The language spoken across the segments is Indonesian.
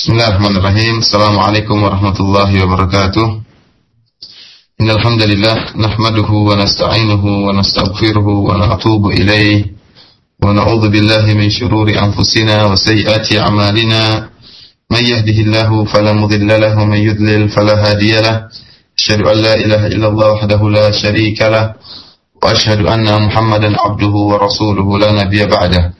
Bismillahirrahmanirrahim. Assalamualaikum warahmatullahi wabarakatuh. Innal hamdalillah nahmaduhu wa nasta'inuhu wa nastaghfiruhu wa natubu ilayh wa na'udzu billahi min shururi anfusina wa sayyiati a'malina. Man yahdihillahu fala mudilla lahu wa man yudlil fala hadiya lahu. Asyhadu an la ilaha illallah wahdahu la syarika lahu wa asyhadu anna Muhammadan abduhu wa rasuluhu la nabiyya ba'dahu.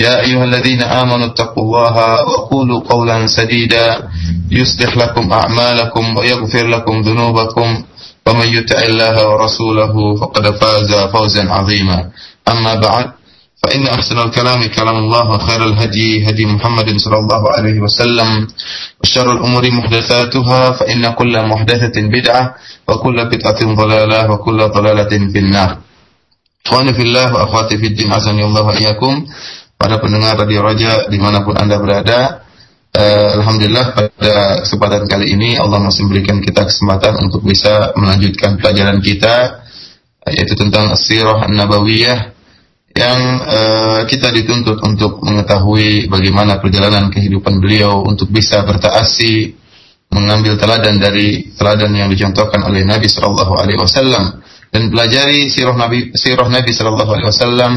يا أيها الذين آمنوا اتقوا الله وقولوا قولا سديدا يصلح لكم أعمالكم ويغفر لكم ذنوبكم ومن يطع الله ورسوله فقد فاز فوزا عظيما. أما بعد فإن أحسن الكلام كلام الله وخير الهدي هدي محمد صلى الله عليه وسلم وشر الأمور محدثاتها فإن كل محدثة بدعة وكل بدعة ضلالة وكل ضلالة في النار. إخواني في الله وأخواتي في الدين عزني الله وإياكم. Para pendengar Radio Raja di mana pun Anda berada. Uh, Alhamdulillah pada kesempatan kali ini Allah masih memberikan kita kesempatan untuk bisa melanjutkan pelajaran kita yaitu tentang Sirah An-Nabawiyah yang uh, kita dituntut untuk mengetahui bagaimana perjalanan kehidupan beliau untuk bisa bertaasi mengambil teladan dari teladan yang dicontohkan oleh Nabi Shallallahu Alaihi Wasallam dan pelajari sirah Nabi sirah Nabi Shallallahu Alaihi Wasallam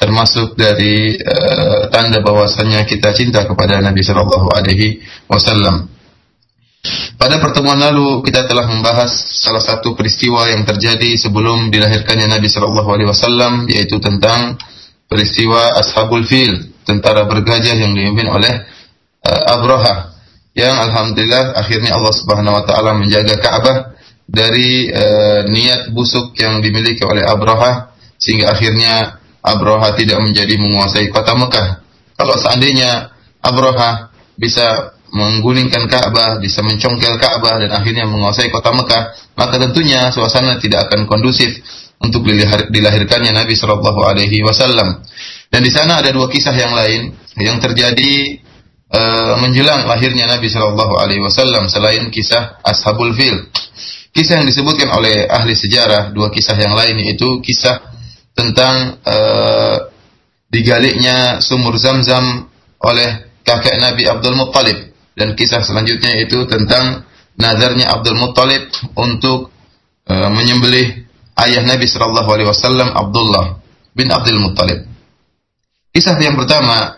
termasuk dari uh, tanda bahwasanya kita cinta kepada Nabi Shallallahu Alaihi Wasallam. Pada pertemuan lalu kita telah membahas salah satu peristiwa yang terjadi sebelum dilahirkannya Nabi Shallallahu Alaihi Wasallam, yaitu tentang peristiwa Ashabul Fil, tentara bergajah yang dipimpin oleh uh, Abraha, yang alhamdulillah akhirnya Allah Subhanahu Wa Taala menjaga Ka'bah dari uh, niat busuk yang dimiliki oleh Abraha, sehingga akhirnya Abroha tidak menjadi menguasai kota Mekah. Kalau seandainya Abroha bisa menggulingkan Ka'bah, bisa mencongkel Ka'bah dan akhirnya menguasai kota Mekah, maka tentunya suasana tidak akan kondusif untuk dilahirkannya Nabi Shallallahu Alaihi Wasallam. Dan di sana ada dua kisah yang lain yang terjadi uh, menjelang lahirnya Nabi Shallallahu Alaihi Wasallam selain kisah Ashabul Fil. Kisah yang disebutkan oleh ahli sejarah, dua kisah yang lain yaitu kisah tentang uh, digaliknya sumur Zam-Zam oleh kakek Nabi Abdul Muttalib dan kisah selanjutnya itu tentang nazarnya Abdul Muttalib untuk uh, menyembelih ayah Nabi Shallallahu Alaihi Wasallam Abdullah bin Abdul Muttalib. Kisah yang pertama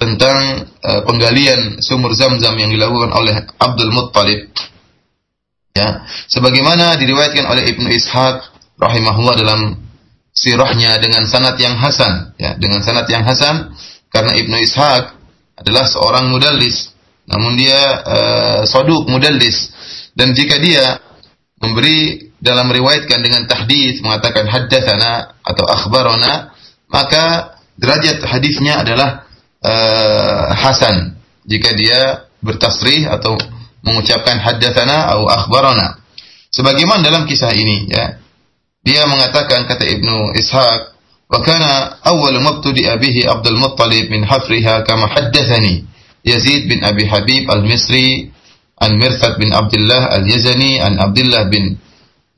tentang uh, penggalian sumur Zam-Zam yang dilakukan oleh Abdul Muttalib. Ya, sebagaimana diriwayatkan oleh Ibnu Ishaq rahimahullah dalam sirahnya dengan sanat yang hasan. Ya dengan sanat yang hasan karena Ibnu Ishaq adalah seorang mudallis. Namun dia uh, soduk mudallis. Dan jika dia memberi dalam riwayatkan dengan tahdits mengatakan haddatsana atau akhbarana maka derajat hadisnya adalah uh, hasan. Jika dia bertasrih atau mengucapkan haddatsana atau akhbarana sebagaimana dalam kisah ini ya dia mengatakan kata Ibnu Ishaq, "Wa kana awwal mabtudi bihi Abdul Muttalib min hafriha kama haddathani Yazid bin Abi Habib al-Misri an Mirthad bin Abdullah al-Yazani an Abdullah bin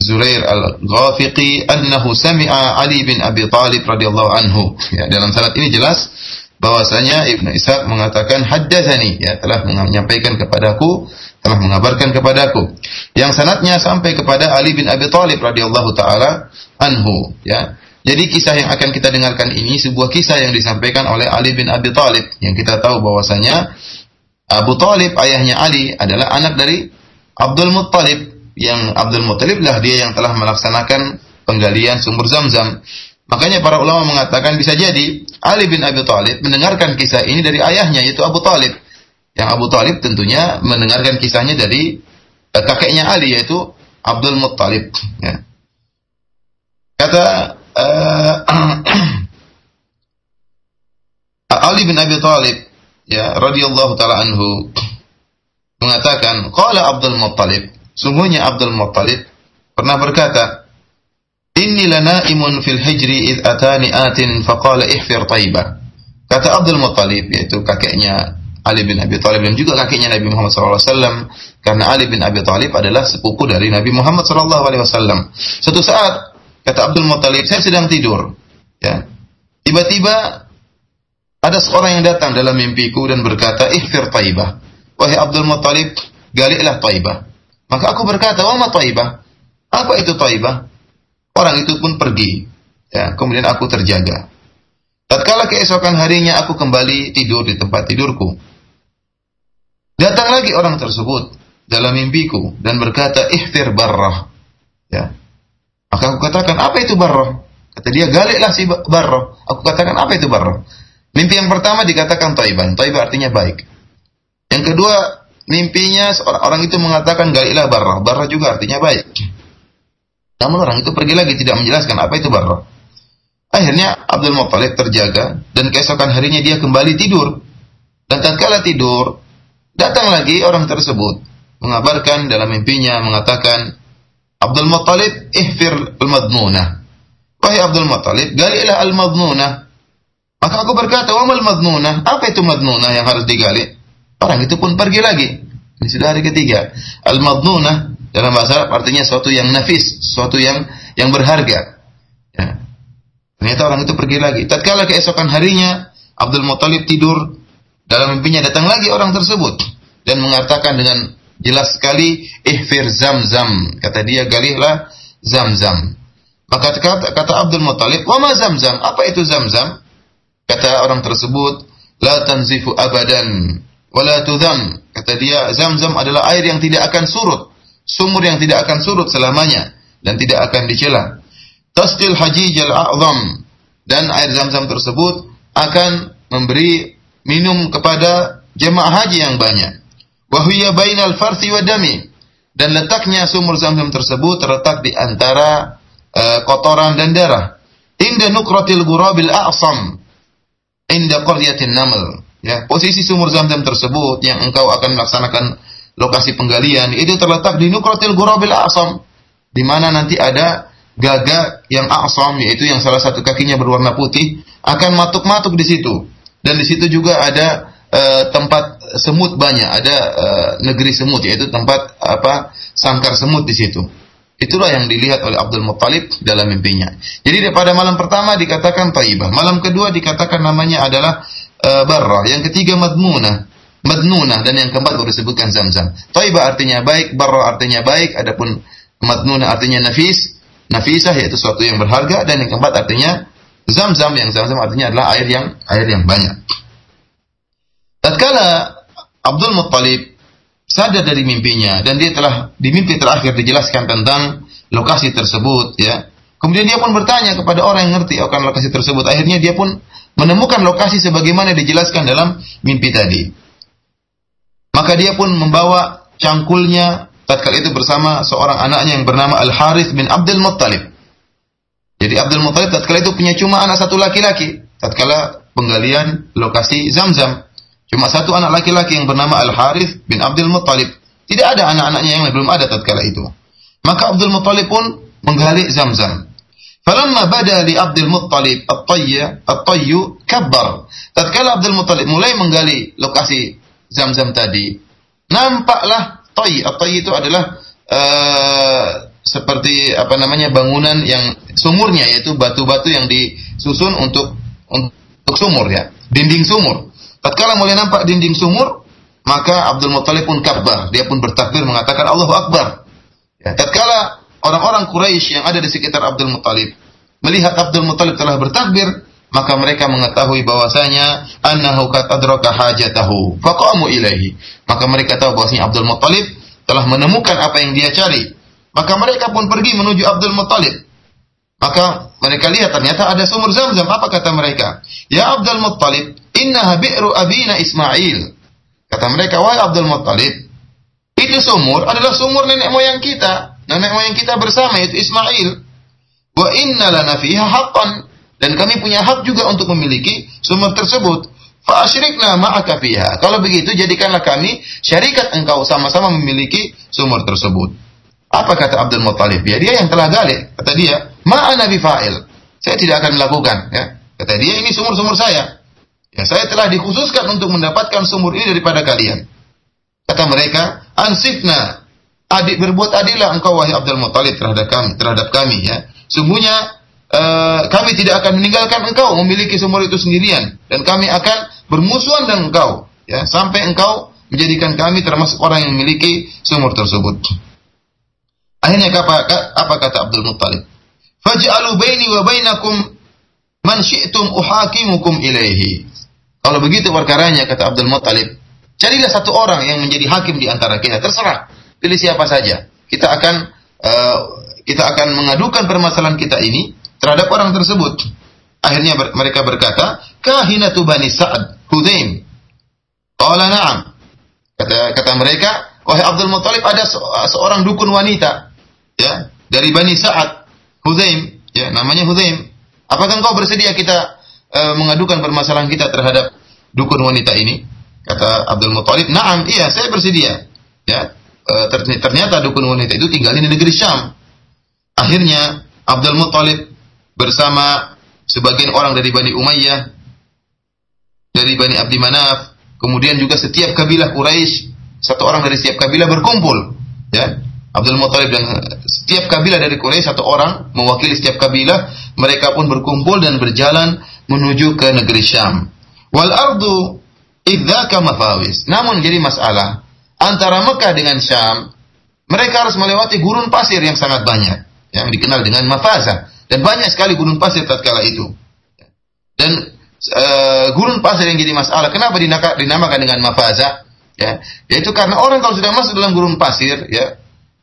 Zurair al-Ghafiqi annahu sami'a Ali bin Abi Talib radhiyallahu anhu." Ya, dalam sanad ini jelas bahwasanya Ibnu Ishaq mengatakan haddatsani ya telah menyampaikan kepadaku telah mengabarkan kepadaku yang sanatnya sampai kepada Ali bin Abi Thalib radhiyallahu taala anhu ya. Jadi kisah yang akan kita dengarkan ini sebuah kisah yang disampaikan oleh Ali bin Abi Thalib yang kita tahu bahwasanya Abu Thalib ayahnya Ali adalah anak dari Abdul Muttalib. Yang Abdul Muttalib lah dia yang telah melaksanakan penggalian sumber Zam-Zam. Makanya para ulama mengatakan bisa jadi Ali bin Abi Thalib mendengarkan kisah ini dari ayahnya yaitu Abu Thalib. Yang Abu Talib tentunya mendengarkan kisahnya dari uh, kakeknya Ali yaitu Abdul Muttalib. Ya. Kata uh, Ali bin Abi Thalib ya radhiyallahu taala anhu mengatakan qala Abdul Muttalib sungguhnya Abdul Muttalib pernah berkata Inni lanaimun fil hijri id atani atin faqala ihfir taibah. Kata Abdul Muttalib yaitu kakeknya Ali bin Abi Thalib dan juga kakeknya Nabi Muhammad SAW karena Ali bin Abi Thalib adalah sepupu dari Nabi Muhammad SAW. Suatu saat kata Abdul Muttalib saya sedang tidur. Ya. Tiba-tiba ada seorang yang datang dalam mimpiku dan berkata ihfir taibah. Wahai Abdul Muttalib galilah taibah. Maka aku berkata wa ma taibah? Apa itu taibah? Orang itu pun pergi. Ya kemudian aku terjaga. Tatkala keesokan harinya aku kembali tidur di tempat tidurku. Datang lagi orang tersebut dalam mimpiku dan berkata, "Ihfir barrah." Ya. Maka aku katakan, "Apa itu barrah?" Kata dia, "Galiklah si barrah." Aku katakan, "Apa itu barrah?" Mimpi yang pertama dikatakan taiban. Taibah artinya baik. Yang kedua, mimpinya seorang orang itu mengatakan galiklah barrah. Barrah juga artinya baik. Namun orang itu pergi lagi tidak menjelaskan apa itu barrah. Akhirnya Abdul Muttalib terjaga dan keesokan harinya dia kembali tidur. Dan tatkala tidur, datang lagi orang tersebut mengabarkan dalam mimpinya mengatakan Abdul Muttalib ihfir al-madnunah. Wahai Abdul Muttalib, galilah al-madnunah. Maka aku berkata, "Wa madnunah?" Apa itu madnunah yang harus digali? Orang itu pun pergi lagi. Ini sudah hari ketiga. Al-madnunah dalam bahasa Arab artinya sesuatu yang nafis, sesuatu yang yang berharga. Ya. Ternyata orang itu pergi lagi. Tatkala keesokan harinya, Abdul Muthalib tidur, dalam mimpinya datang lagi orang tersebut dan mengatakan dengan jelas sekali, "Ihfir zam-zam." Kata dia, "Galihlah zam-zam." Maka kata, kata Abdul Muthalib, "Wa ma zam-zam?" Apa itu zam-zam? Kata orang tersebut, "La tanzifu abadan wa la tudham." Kata dia, zam-zam adalah air yang tidak akan surut, sumur yang tidak akan surut selamanya dan tidak akan dicela tasqil hajijal a'zam dan air zam-zam tersebut akan memberi minum kepada jemaah haji yang banyak. Wahuya bainal farsi wa dami dan letaknya sumur zam-zam tersebut terletak di antara uh, kotoran dan darah. Inda nukratil gurabil a'sam inda qaryatin naml. Ya, posisi sumur zam-zam tersebut yang engkau akan melaksanakan lokasi penggalian itu terletak di nukratil gurabil a'sam di mana nanti ada gagak yang a'sam yaitu yang salah satu kakinya berwarna putih akan matuk-matuk di situ dan di situ juga ada uh, tempat semut banyak. Ada uh, negeri semut yaitu tempat apa sangkar semut di situ. Itulah yang dilihat oleh Abdul Muttalib dalam mimpinya. Jadi pada malam pertama dikatakan taibah malam kedua dikatakan namanya adalah uh, barrah yang ketiga madmunah. Madnunah dan yang keempat baru disebutkan zam-zam. Taibah artinya baik, barrah artinya baik, adapun madnunah artinya nafis, nafisah yaitu sesuatu yang berharga dan yang keempat artinya zam-zam yang zam-zam artinya adalah air yang air yang banyak. Tatkala Abdul Muttalib sadar dari mimpinya dan dia telah di mimpi terakhir dijelaskan tentang lokasi tersebut ya. Kemudian dia pun bertanya kepada orang yang ngerti akan lokasi tersebut. Akhirnya dia pun menemukan lokasi sebagaimana dijelaskan dalam mimpi tadi. Maka dia pun membawa cangkulnya tatkala itu bersama seorang anaknya yang bernama Al Harith bin Abdul Muttalib. Jadi Abdul Muttalib tatkala itu punya cuma anak satu laki-laki. Tatkala penggalian lokasi Zamzam, cuma satu anak laki-laki yang bernama Al Harith bin Abdul Muttalib. Tidak ada anak-anaknya yang belum ada tatkala itu. Maka Abdul Muttalib pun menggali Zamzam. Falamma bada li Abdul Muttalib at-tayy at-tayyu kabbar. Tatkala Abdul Muttalib mulai menggali lokasi Zamzam tadi, nampaklah toy atau itu adalah uh, seperti apa namanya bangunan yang sumurnya yaitu batu-batu yang disusun untuk untuk sumur ya. Dinding sumur. Tatkala mulai nampak dinding sumur maka Abdul Muthalib pun kabar dia pun bertakbir mengatakan Allahu Akbar. Ya tatkala orang-orang Quraisy yang ada di sekitar Abdul Muthalib melihat Abdul Muthalib telah bertakbir maka mereka mengetahui bahwasanya annahu qad adraka hajatahu faqamu ilaihi maka mereka tahu bahwasanya Abdul Muttalib telah menemukan apa yang dia cari maka mereka pun pergi menuju Abdul Muttalib. Maka mereka lihat ternyata ada sumur Zam-Zam. Apa kata mereka? Ya Abdul Muttalib innaha bi'ru abina Ismail. Kata mereka wahai Abdul Muttalib itu sumur adalah sumur nenek moyang kita. Nenek moyang kita bersama yaitu Ismail. Wa inna lana fiha haqqan. Dan kami punya hak juga untuk memiliki sumur tersebut. Fa'asyrikna ma'aka fiha. Kalau begitu jadikanlah kami syarikat engkau sama-sama memiliki sumur tersebut. Apa kata Abdul Muttalib? Ya dia yang telah gali. Kata dia, Ma ana bifa'il. Saya tidak akan melakukan, ya. Kata dia, ini sumur-sumur saya. Ya, saya telah dikhususkan untuk mendapatkan sumur ini daripada kalian. Kata mereka, ansifna. Adik berbuat adilah engkau wahai Abdul Muttalib terhadap kami, terhadap kami ya. Sungguhnya uh, kami tidak akan meninggalkan engkau memiliki sumur itu sendirian dan kami akan bermusuhan dengan engkau ya sampai engkau menjadikan kami termasuk orang yang memiliki sumur tersebut. Akhirnya apa, apa kata Abdul Muttalib? Faj'alu baini wa bainakum man syi'tum uhakimukum ilaihi. Kalau begitu perkaranya kata Abdul Muttalib, carilah satu orang yang menjadi hakim di antara kita, terserah. Pilih siapa saja. Kita akan uh, kita akan mengadukan permasalahan kita ini terhadap orang tersebut. Akhirnya ber, mereka berkata, "Kahinatu Bani Sa'ad, Hudaim." Qala na'am. Kata kata mereka, "Wahai Abdul Muthalib, ada se seorang dukun wanita ya, dari Bani Sa'ad, Hudaim, ya, namanya Hudaim. Apakah engkau bersedia kita uh, mengadukan permasalahan kita terhadap dukun wanita ini?" Kata Abdul Muthalib, "Na'am, iya, saya bersedia." Ya, uh, ternyata dukun wanita itu tinggal di negeri Syam. Akhirnya Abdul Muthalib bersama sebagian orang dari Bani Umayyah, dari Bani Abdi Manaf, kemudian juga setiap kabilah Quraisy, satu orang dari setiap kabilah berkumpul, ya. Abdul Muthalib dan setiap kabilah dari Quraisy satu orang mewakili setiap kabilah, mereka pun berkumpul dan berjalan menuju ke negeri Syam. Wal ardu idzaka mafawis. Namun jadi masalah antara Mekah dengan Syam, mereka harus melewati gurun pasir yang sangat banyak yang dikenal dengan mafaza dan banyak sekali gurun pasir tatkala itu. Dan e, gurun pasir yang jadi masalah, kenapa dinamakan dengan mafaza? Ya, yaitu karena orang kalau sudah masuk dalam gurun pasir, ya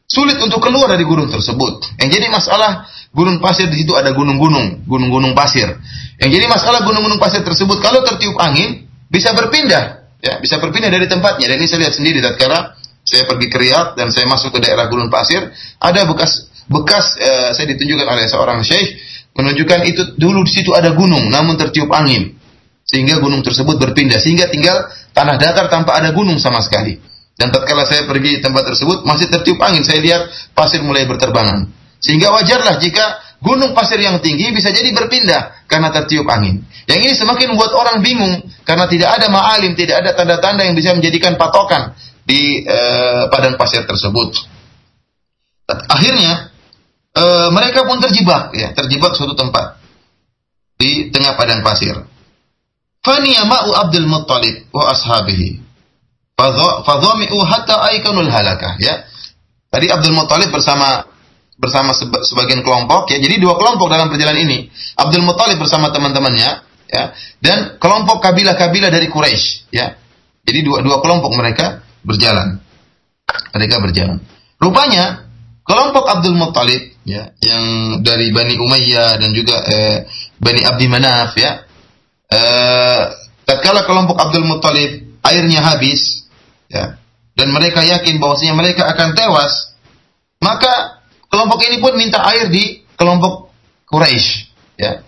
sulit untuk keluar dari gurun tersebut. Yang jadi masalah gurun pasir di situ ada gunung-gunung, gunung-gunung pasir. Yang jadi masalah gunung-gunung pasir tersebut kalau tertiup angin bisa berpindah, ya bisa berpindah dari tempatnya. Dan ini saya lihat sendiri tatkala saya pergi ke Riyadh dan saya masuk ke daerah gurun pasir, ada bekas bekas uh, saya ditunjukkan oleh seorang syekh menunjukkan itu dulu di situ ada gunung namun tertiup angin sehingga gunung tersebut berpindah sehingga tinggal tanah datar tanpa ada gunung sama sekali dan tatkala saya pergi di tempat tersebut masih tertiup angin saya lihat pasir mulai berterbangan sehingga wajarlah jika gunung pasir yang tinggi bisa jadi berpindah karena tertiup angin yang ini semakin membuat orang bingung karena tidak ada ma'alim tidak ada tanda-tanda yang bisa menjadikan patokan di eh, padang pasir tersebut akhirnya e, mereka pun terjebak ya, terjebak suatu tempat di tengah padang pasir. Faniya ma'u Abdul Muttalib wa ashabihi. Fadhami'u hatta aikanul halakah ya. Tadi Abdul Muttalib bersama bersama sebagian kelompok ya. Jadi dua kelompok dalam perjalanan ini. Abdul Muttalib bersama teman-temannya ya dan kelompok kabilah-kabilah dari Quraisy ya. Jadi dua dua kelompok mereka berjalan. Mereka berjalan. Rupanya kelompok Abdul Muttalib ya yang dari Bani Umayyah dan juga eh, Bani Abdi Manaf ya eh, tatkala kelompok Abdul Muttalib airnya habis ya dan mereka yakin bahwasanya mereka akan tewas maka kelompok ini pun minta air di kelompok Quraisy ya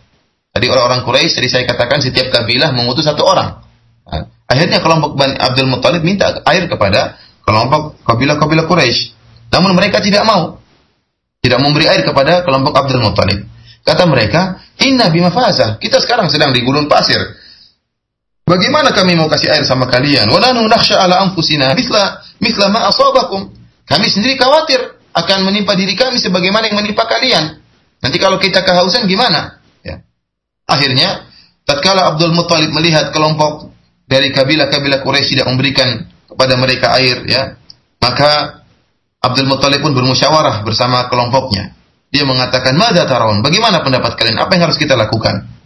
tadi orang-orang Quraisy tadi saya katakan setiap kabilah mengutus satu orang nah, akhirnya kelompok Bani Abdul Muttalib minta air kepada kelompok kabilah-kabilah Quraisy namun mereka tidak mau tidak memberi air kepada kelompok Abdul Muttalib. Kata mereka, Inna bimafaza. Kita sekarang sedang di gurun pasir. Bagaimana kami mau kasih air sama kalian? Wa nanu nakhsha ala anfusina misla misla ma asabakum. Kami sendiri khawatir akan menimpa diri kami sebagaimana yang menimpa kalian. Nanti kalau kita kehausan gimana? Ya. Akhirnya, tatkala Abdul Muttalib melihat kelompok dari kabilah-kabilah Quraisy tidak memberikan kepada mereka air, ya, maka Abdul Muttalib pun bermusyawarah bersama kelompoknya. Dia mengatakan, "Mada tarawun? Bagaimana pendapat kalian? Apa yang harus kita lakukan?"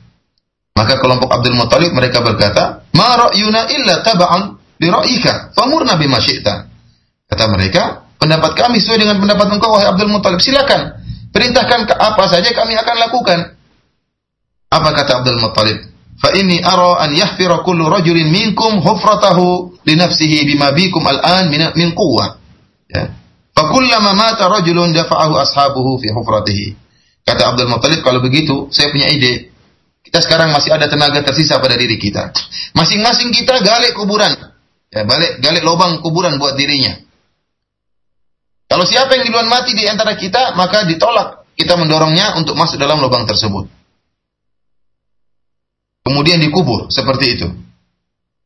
Maka kelompok Abdul Muttalib mereka berkata, "Ma ra'yuna illa taba'an li ra'yika, famurna bima syi'ta." Kata mereka, pendapat kami sesuai dengan pendapat engkau wahai Abdul Muttalib. Silakan, perintahkan apa saja kami akan lakukan. Apa kata Abdul Muttalib? Fa inni ara an yahfira kullu rajulin minkum hufratahu li nafsihi bima bikum al-an min min quwwah. Ya. Fakullama mata rajulun dafa'ahu ashabuhu fi hufratihi. Kata Abdul Muttalib, kalau begitu saya punya ide. Kita sekarang masih ada tenaga tersisa pada diri kita. Masing-masing kita gali kuburan. Ya, balik gali lubang kuburan buat dirinya. Kalau siapa yang duluan mati di antara kita, maka ditolak kita mendorongnya untuk masuk dalam lubang tersebut. Kemudian dikubur seperti itu.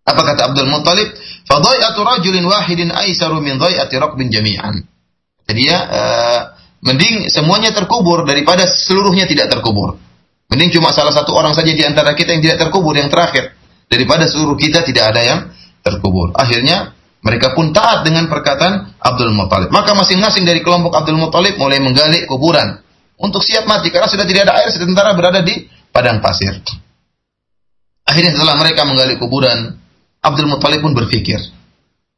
Apa kata Abdul Muttalib? Fadai'atu rajulin wahidin aisaru min dhai'ati raqbin jami'an. Jadi ya, uh, mending semuanya terkubur daripada seluruhnya tidak terkubur. Mending cuma salah satu orang saja di antara kita yang tidak terkubur yang terakhir daripada seluruh kita tidak ada yang terkubur. Akhirnya mereka pun taat dengan perkataan Abdul Muttalib. Maka masing-masing dari kelompok Abdul Muttalib mulai menggali kuburan untuk siap mati karena sudah tidak ada air sementara berada di padang pasir. Akhirnya setelah mereka menggali kuburan, Abdul Muttalib pun berpikir.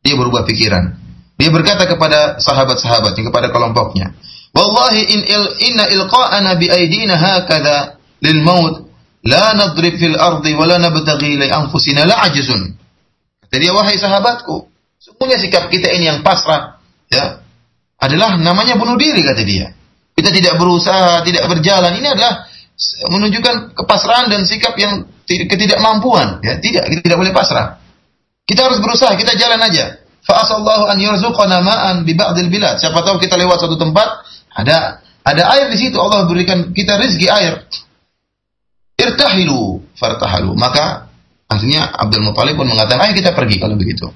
Dia berubah pikiran. Dia berkata kepada sahabat-sahabatnya, kepada kelompoknya, Wallahi in il, inna ilqa'ana bi aidina hakadha lil maut la nadrib fil ardi wa la nabtaghi li anfusina la ajizun. Kata dia, wahai sahabatku, semuanya sikap kita ini yang pasrah, ya, adalah namanya bunuh diri kata dia. Kita tidak berusaha, tidak berjalan. Ini adalah menunjukkan kepasrahan dan sikap yang ketidakmampuan. Ya, tidak, kita tidak boleh pasrah. Kita harus berusaha, kita jalan aja. Fa'asallahu an yarzuqana ma'an bi ba'dil bilad. Siapa tahu kita lewat suatu tempat, ada ada air di situ. Allah berikan kita rezeki air. Irtahilu fartahalu. Maka akhirnya Abdul Muthalib pun mengatakan, "Ayo kita pergi kalau begitu."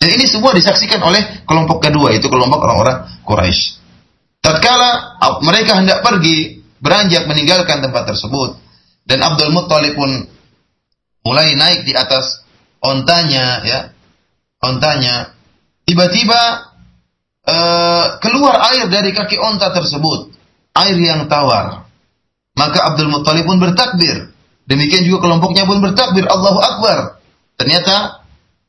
Dan ini semua disaksikan oleh kelompok kedua, itu kelompok orang-orang Quraisy. Tatkala mereka hendak pergi, beranjak meninggalkan tempat tersebut, dan Abdul Muthalib pun mulai naik di atas ontanya, ya, ontanya Tiba-tiba uh, keluar air dari kaki onta tersebut, air yang tawar. Maka Abdul Muttalib pun bertakbir. Demikian juga kelompoknya pun bertakbir, Allahu Akbar. Ternyata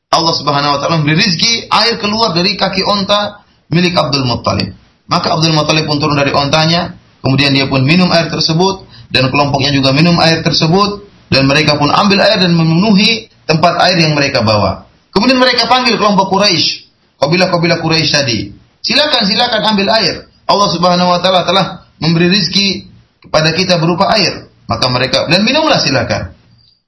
Allah Subhanahu wa taala memberi rizki air keluar dari kaki onta milik Abdul Muttalib. Maka Abdul Muttalib pun turun dari ontanya, kemudian dia pun minum air tersebut dan kelompoknya juga minum air tersebut dan mereka pun ambil air dan memenuhi tempat air yang mereka bawa. Kemudian mereka panggil kelompok Quraisy kabilah-kabilah Quraisy tadi. Silakan, silakan ambil air. Allah Subhanahu wa taala telah memberi rizki kepada kita berupa air. Maka mereka dan minumlah silakan.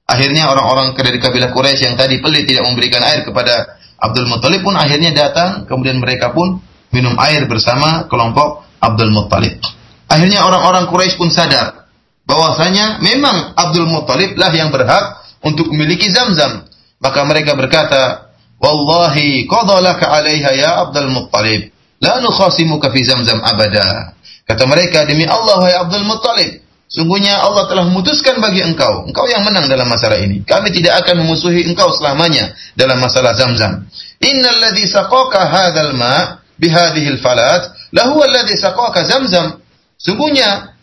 Akhirnya orang-orang dari kabilah Quraisy yang tadi pelit tidak memberikan air kepada Abdul Muttalib pun akhirnya datang, kemudian mereka pun minum air bersama kelompok Abdul Muttalib. Akhirnya orang-orang Quraisy pun sadar bahwasanya memang Abdul Muttalib lah yang berhak untuk memiliki Zam-Zam. Maka mereka berkata, Wallahi qadalaka 'alaiha ya Abdul Muttalib. La nukhasimuka fi Zamzam abada. Kata mereka, demi Allah ya Abdul Muttalib, sungguhnya Allah telah memutuskan bagi engkau. Engkau yang menang dalam masalah ini. Kami tidak akan memusuhi engkau selamanya dalam masalah Zamzam. Innal ladzi saqaka hadzal ma bihadhihi al-falat lahu alladzi saqaka Zamzam. Sungguhnya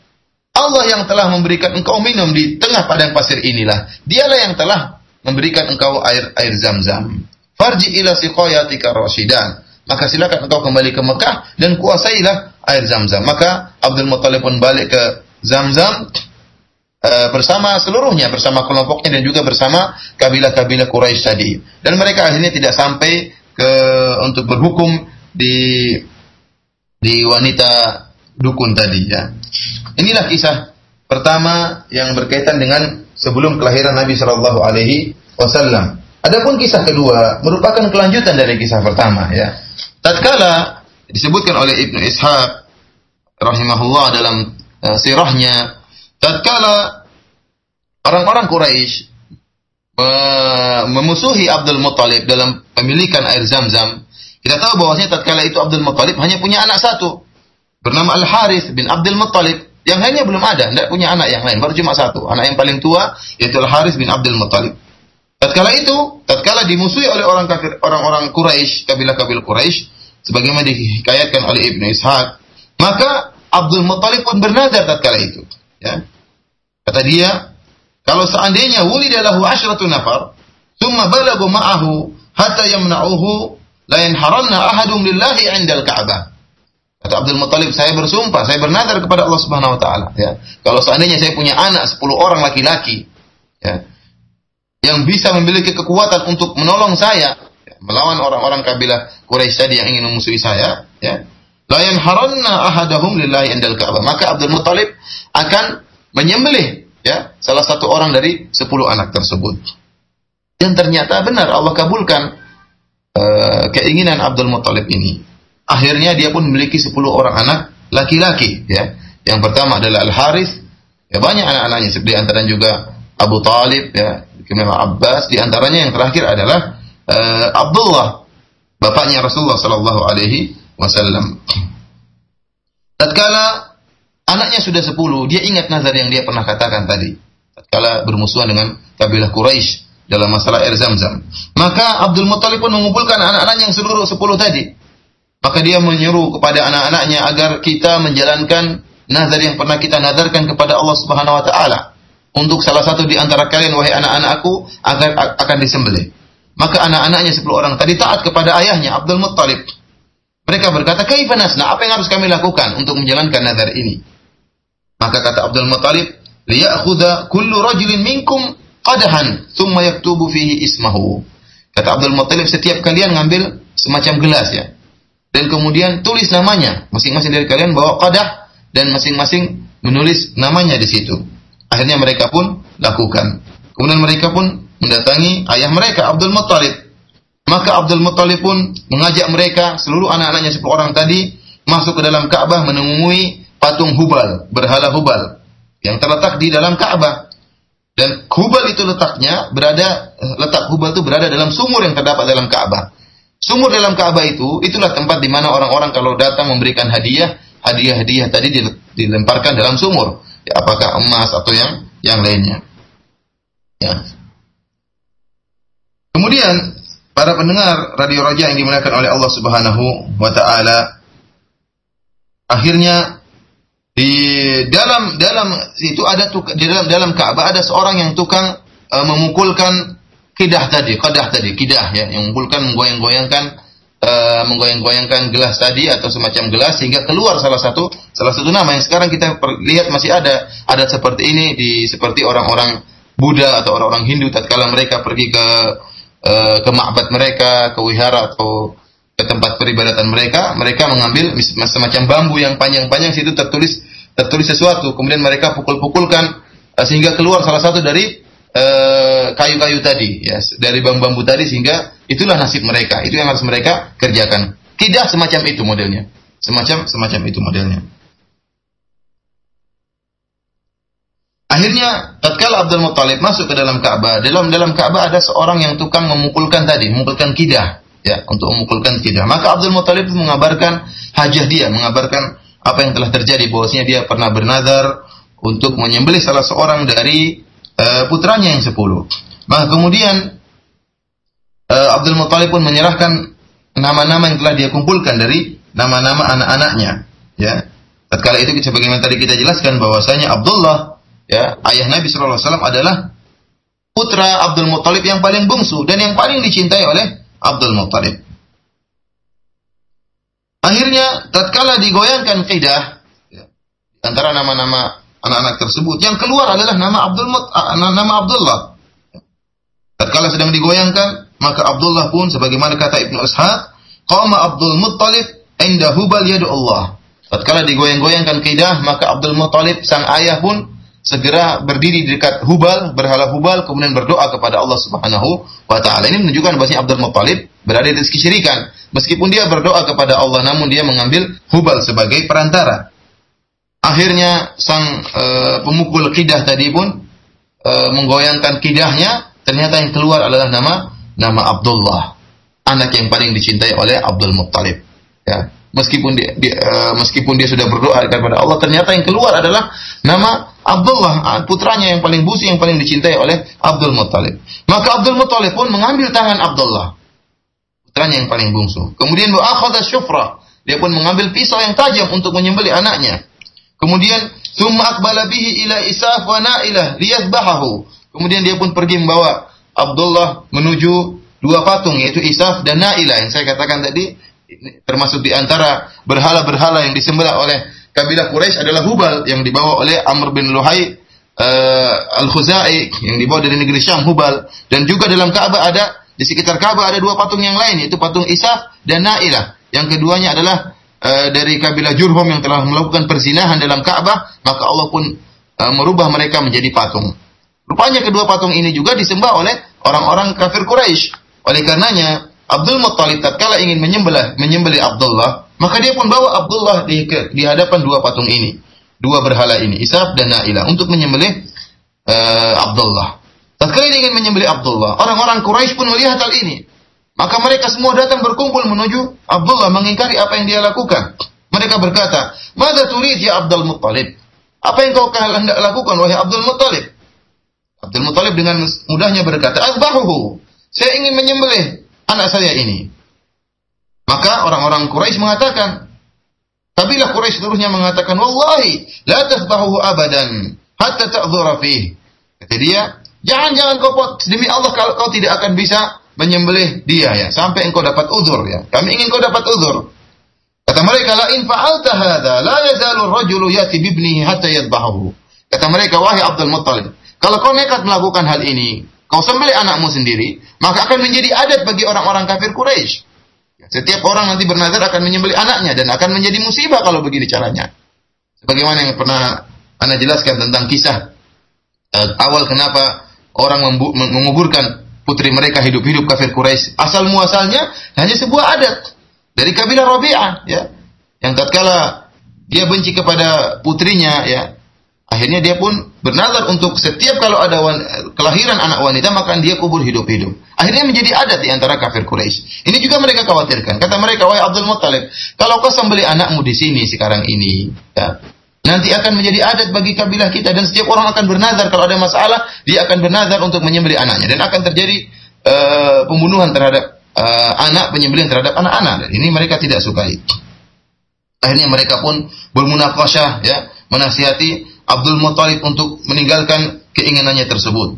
Allah yang telah memberikan engkau minum di tengah padang pasir inilah. Dialah yang telah memberikan engkau air air Zamzam. Farji ila siqayatika rasyidan. Maka silakan engkau kembali ke Mekah dan kuasailah air Zam-Zam. Maka Abdul Muttalib pun balik ke Zam-Zam uh, bersama seluruhnya, bersama kelompoknya dan juga bersama kabilah-kabilah Quraisy tadi. Dan mereka akhirnya tidak sampai ke untuk berhukum di di wanita dukun tadi ya. Inilah kisah pertama yang berkaitan dengan sebelum kelahiran Nabi Shallallahu Alaihi Wasallam. Adapun kisah kedua merupakan kelanjutan dari kisah pertama ya. Tatkala disebutkan oleh Ibnu Ishaq rahimahullah dalam uh, sirahnya tatkala orang-orang Quraisy uh, memusuhi Abdul Muthalib dalam pemilikan air Zam-Zam, kita tahu bahwasanya tatkala itu Abdul Muthalib hanya punya anak satu bernama Al Harith bin Abdul Muthalib. Yang lainnya belum ada, tidak punya anak yang lain, baru cuma satu. Anak yang paling tua yaitu Al Harith bin Abdul Muthalib. Tatkala itu, tatkala dimusuhi oleh orang kafir, orang-orang Quraisy, kabilah-kabilah Quraisy, sebagaimana dihikayatkan oleh Ibnu Ishaq, maka Abdul Muttalib pun bernazar tatkala itu. Ya. Kata dia, kalau seandainya wulidalahu asyratu nafar, thumma balagu ma'ahu hatta yamna'uhu la yanharanna ahadum lillahi 'indal Ka'bah. Kata Abdul Muttalib, saya bersumpah, saya bernazar kepada Allah Subhanahu wa taala, ya. Kalau seandainya saya punya anak 10 orang laki-laki, ya yang bisa memiliki kekuatan untuk menolong saya melawan orang-orang kabilah Quraisy tadi yang ingin memusuhi saya, ya. La yanharanna ahadahum lillahi indal Ka'bah. Maka Abdul Muthalib akan menyembelih ya salah satu orang dari sepuluh anak tersebut. Dan ternyata benar Allah kabulkan uh, keinginan Abdul Muthalib ini. Akhirnya dia pun memiliki sepuluh orang anak laki-laki ya. Yang pertama adalah Al Harith, ya banyak anak-anaknya di antara juga Abu Talib, ya kemudian Abbas, di antaranya yang terakhir adalah uh, Abdullah, bapaknya Rasulullah Sallallahu Alaihi Wasallam. Tatkala anaknya sudah sepuluh, dia ingat nazar yang dia pernah katakan tadi. Tatkala bermusuhan dengan kabilah Quraisy dalam masalah air zam-zam. Maka Abdul Muttalib pun mengumpulkan anak-anaknya yang seluruh sepuluh tadi. Maka dia menyuruh kepada anak-anaknya agar kita menjalankan nazar yang pernah kita nadarkan kepada Allah Subhanahu wa taala. Untuk salah satu di antara kalian wahai anak-anakku agar akan disembelih. Maka anak-anaknya sepuluh orang tadi taat kepada ayahnya Abdul Muttalib. Mereka berkata, "Kaifa nasna? Apa yang harus kami lakukan untuk menjalankan nazar ini?" Maka kata Abdul Muttalib, "Liya'khudha kullu rajulin minkum qadahan, thumma yaktubu fihi ismahu." Kata Abdul Muttalib, setiap kalian ngambil semacam gelas ya dan kemudian tulis namanya. Masing-masing dari kalian bawa qadah dan masing-masing menulis namanya di situ. Akhirnya mereka pun lakukan. Kemudian mereka pun mendatangi ayah mereka Abdul Muttalib. Maka Abdul Muttalib pun mengajak mereka seluruh anak-anaknya sepuluh orang tadi masuk ke dalam Ka'bah menemui patung Hubal, berhala Hubal yang terletak di dalam Ka'bah. Dan Hubal itu letaknya berada letak Hubal itu berada dalam sumur yang terdapat dalam Ka'bah. Sumur dalam Ka'bah itu, itulah tempat di mana orang-orang kalau datang memberikan hadiah, hadiah-hadiah tadi dilemparkan dalam sumur. Ya, apakah emas atau yang yang lainnya. Ya. Kemudian para pendengar radio Raja yang dimuliakan oleh Allah Subhanahu wa taala akhirnya di dalam dalam itu ada di dalam dalam Ka'bah ada seorang yang tukang uh, memukulkan kidah tadi, kadah tadi, kidah ya, yang mengumpulkan menggoyang-goyangkan uh, menggoyang-goyangkan gelas tadi atau semacam gelas sehingga keluar salah satu salah satu nama yang sekarang kita lihat masih ada ada seperti ini di seperti orang-orang Buddha atau orang-orang Hindu tatkala mereka pergi ke uh, ke ma'bad mereka, ke wihara atau ke tempat peribadatan mereka, mereka mengambil semacam bambu yang panjang-panjang situ tertulis tertulis sesuatu, kemudian mereka pukul-pukulkan uh, sehingga keluar salah satu dari Eh, kayu-kayu tadi ya dari bambu-bambu tadi sehingga itulah nasib mereka. Itu yang harus mereka kerjakan. Tidak semacam itu modelnya. Semacam semacam itu modelnya Akhirnya tatkala Abdul Muthalib masuk ke dalam Ka'bah, dalam dalam Ka'bah ada seorang yang tukang memukulkan tadi, memukulkan kidah, ya, untuk memukulkan kidah. Maka Abdul Muthalib mengabarkan hajah dia, mengabarkan apa yang telah terjadi bahwasanya dia pernah bernazar untuk menyembelih salah seorang dari uh, putranya yang sepuluh. Maka kemudian uh, Abdul Muthalib pun menyerahkan nama-nama yang telah dia kumpulkan dari nama-nama anak-anaknya. Ya, tatkala itu sebagaimana tadi kita jelaskan bahwasanya Abdullah, ya ayah Nabi Shallallahu Alaihi Wasallam adalah putra Abdul Muthalib yang paling bungsu dan yang paling dicintai oleh Abdul Muthalib. Akhirnya tatkala digoyangkan qidah ya, antara nama-nama anak-anak tersebut. Yang keluar adalah nama Abdul Mut, nama Abdullah. Tatkala sedang digoyangkan, maka Abdullah pun sebagaimana kata Ibnu Ishaq, qama Abdul Muttalib inda Hubal yadu Allah. Tatkala digoyang-goyangkan kaidah, maka Abdul Muttalib sang ayah pun segera berdiri di dekat Hubal, berhala Hubal, kemudian berdoa kepada Allah Subhanahu wa taala. Ini menunjukkan bahwa Abdul Muttalib berada di kesyirikan. Meskipun dia berdoa kepada Allah, namun dia mengambil Hubal sebagai perantara. Akhirnya sang e, pemukul kidah tadi pun e, menggoyangkan kidahnya, ternyata yang keluar adalah nama nama Abdullah, anak yang paling dicintai oleh Abdul Muttalib. Ya, meskipun dia, dia e, meskipun dia sudah berdoa kepada Allah, ternyata yang keluar adalah nama Abdullah, putranya yang paling busi, yang paling dicintai oleh Abdul Muttalib. Maka Abdul Muttalib pun mengambil tangan Abdullah, putranya yang paling bungsu. Kemudian akhadha syufrah, dia pun mengambil pisau yang tajam untuk menyembelih anaknya. Kemudian summa aqbala bihi ila Isaf wa Na'ilah liyadhbahahu. Kemudian dia pun pergi membawa Abdullah menuju dua patung yaitu Isaf dan Na'ilah yang saya katakan tadi termasuk di antara berhala-berhala yang disembelih oleh kabilah Quraisy adalah Hubal yang dibawa oleh Amr bin Luhai uh, Al-Khuzai yang dibawa dari negeri Syam Hubal dan juga dalam Ka'bah ada di sekitar Ka'bah ada dua patung yang lain yaitu patung Isaf dan Na'ilah. Yang keduanya adalah Eh, dari kabilah Jurhum yang telah melakukan perzinahan dalam Ka'bah, maka Allah pun uh, merubah mereka menjadi patung. Rupanya kedua patung ini juga disembah oleh orang-orang kafir Quraisy. Oleh karenanya, Abdul Muttalib tatkala ingin menyembelih menyembelih Abdullah, maka dia pun bawa Abdullah di, ke, di hadapan dua patung ini. dua berhala ini, Isaf dan Nailah untuk menyembelih uh, Abdullah. Tatkala dia ingin menyembelih Abdullah, orang-orang Quraisy pun melihat hal ini. Maka mereka semua datang berkumpul menuju Abdullah mengingkari apa yang dia lakukan. Mereka berkata, "Mada turid ya Abdul Muttalib?" Apa yang kau hendak lakukan wahai Abdul Muttalib? Abdul Muttalib dengan mudahnya berkata, "Azbahuhu." Saya ingin menyembelih anak saya ini. Maka orang-orang Quraisy mengatakan, Kabilah Quraisy seluruhnya mengatakan, "Wallahi, la tasbahuhu abadan hatta ta'dhura fih." Kata dia, "Jangan-jangan kau demi Allah kalau kau tidak akan bisa menyembelih dia ya, sampai engkau dapat uzur ya. Kami ingin kau dapat uzur." Kata mereka, "La in fa'alta hadza, la yazalu ar-rajulu yati bibnihi hatta yadhbahu." Kata mereka, "Wahai Abdul Muttalib, kalau kau nekat melakukan hal ini, kau sembelih anakmu sendiri, maka akan menjadi adat bagi orang-orang kafir Quraisy." Setiap orang nanti bernazar akan menyembelih anaknya dan akan menjadi musibah kalau begini caranya. Sebagaimana yang pernah Anda jelaskan tentang kisah uh, awal kenapa orang menguburkan putri mereka hidup-hidup kafir Quraisy. Asal muasalnya hanya sebuah adat dari kabilah Rabi'ah ya. Yang tatkala dia benci kepada putrinya ya, Akhirnya dia pun bernazar untuk setiap kalau ada kelahiran anak wanita maka dia kubur hidup-hidup. Akhirnya menjadi adat di antara kafir Quraisy. Ini juga mereka khawatirkan. Kata mereka, wahai Abdul Muttalib, kalau kau sembeli anakmu di sini sekarang ini, ya, nanti akan menjadi adat bagi kabilah kita dan setiap orang akan bernazar kalau ada masalah dia akan bernazar untuk menyembeli anaknya dan akan terjadi uh, pembunuhan terhadap uh, anak penyembelihan terhadap anak-anak ini mereka tidak sukai. Akhirnya mereka pun bermunakashah ya, menasihati Abdul Muttalib untuk meninggalkan keinginannya tersebut.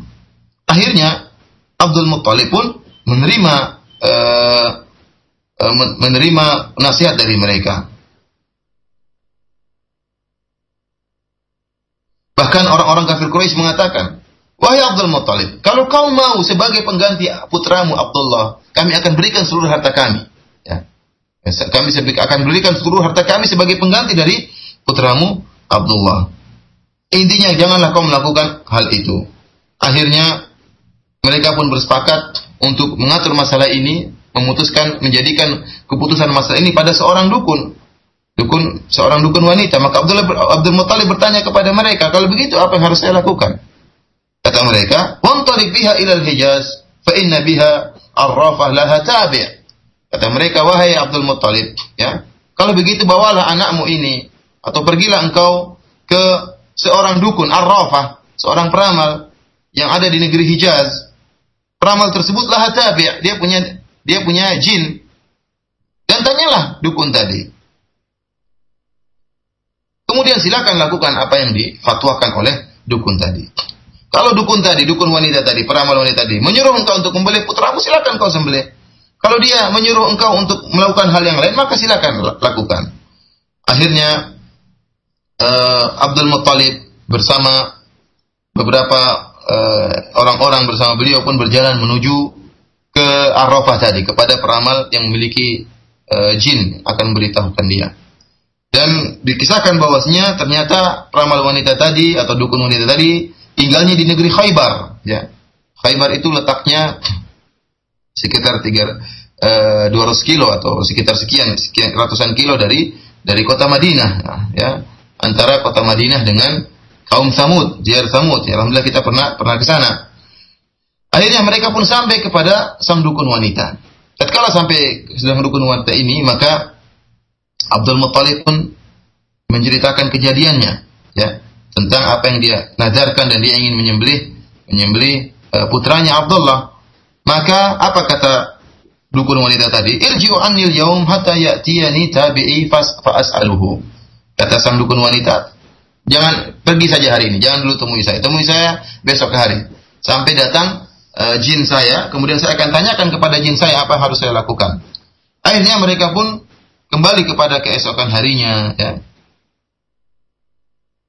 Akhirnya Abdul Muttalib pun menerima uh, uh, menerima nasihat dari mereka. Bahkan orang-orang kafir Quraisy mengatakan, Wahai Abdul Muttalib, kalau kau mau sebagai pengganti putramu Abdullah, kami akan berikan seluruh harta kami. Ya. Kami akan berikan seluruh harta kami sebagai pengganti dari putramu Abdullah. Intinya janganlah kau melakukan hal itu. Akhirnya mereka pun bersepakat untuk mengatur masalah ini, memutuskan menjadikan keputusan masalah ini pada seorang dukun. Dukun seorang dukun wanita. Maka Abdullah Abdul Muttalib bertanya kepada mereka, kalau begitu apa yang harus saya lakukan? Kata mereka, "Wantaliq biha ila al-Hijaz, fa inna biha arrafah laha tabi'." Kata mereka, "Wahai Abdul Muttalib, ya, kalau begitu bawalah anakmu ini atau pergilah engkau ke seorang dukun Ar-Rafah, seorang peramal yang ada di negeri Hijaz. Peramal tersebut lah tabi', dia punya dia punya jin. Dan tanyalah dukun tadi. Kemudian silakan lakukan apa yang difatwakan oleh dukun tadi. Kalau dukun tadi, dukun wanita tadi, peramal wanita tadi, menyuruh engkau untuk membeli putramu, silakan kau sembelih. Kalau dia menyuruh engkau untuk melakukan hal yang lain, maka silakan lakukan. Akhirnya uh, Abdul Muttalib bersama beberapa uh, orang-orang bersama beliau pun berjalan menuju ke Arafah tadi kepada peramal yang memiliki uh, jin akan memberitahukan dia. Dan dikisahkan bahwasanya ternyata peramal wanita tadi atau dukun wanita tadi tinggalnya di negeri Khaybar, ya. Khaybar itu letaknya sekitar tiga uh, 200 kilo atau sekitar sekian sekian ratusan kilo dari dari kota Madinah, ya antara kota Madinah dengan kaum Samud, Jar Samud. Ya, Alhamdulillah kita pernah pernah ke sana. Akhirnya mereka pun sampai kepada sang dukun wanita. Tatkala sampai sedang dukun wanita ini, maka Abdul Muttalib pun menceritakan kejadiannya, ya, tentang apa yang dia nazarkan dan dia ingin menyembelih menyembelih uh, putranya Abdullah. Maka apa kata dukun wanita tadi? Irji'u anil yaum hatta ya'tiyani tabi'i fas fa as'aluhu. Kata sang dukun wanita, jangan pergi saja hari ini, jangan dulu temui saya. Temui saya besok hari. Sampai datang uh, jin saya, kemudian saya akan tanyakan kepada jin saya apa yang harus saya lakukan. Akhirnya mereka pun kembali kepada keesokan harinya, ya.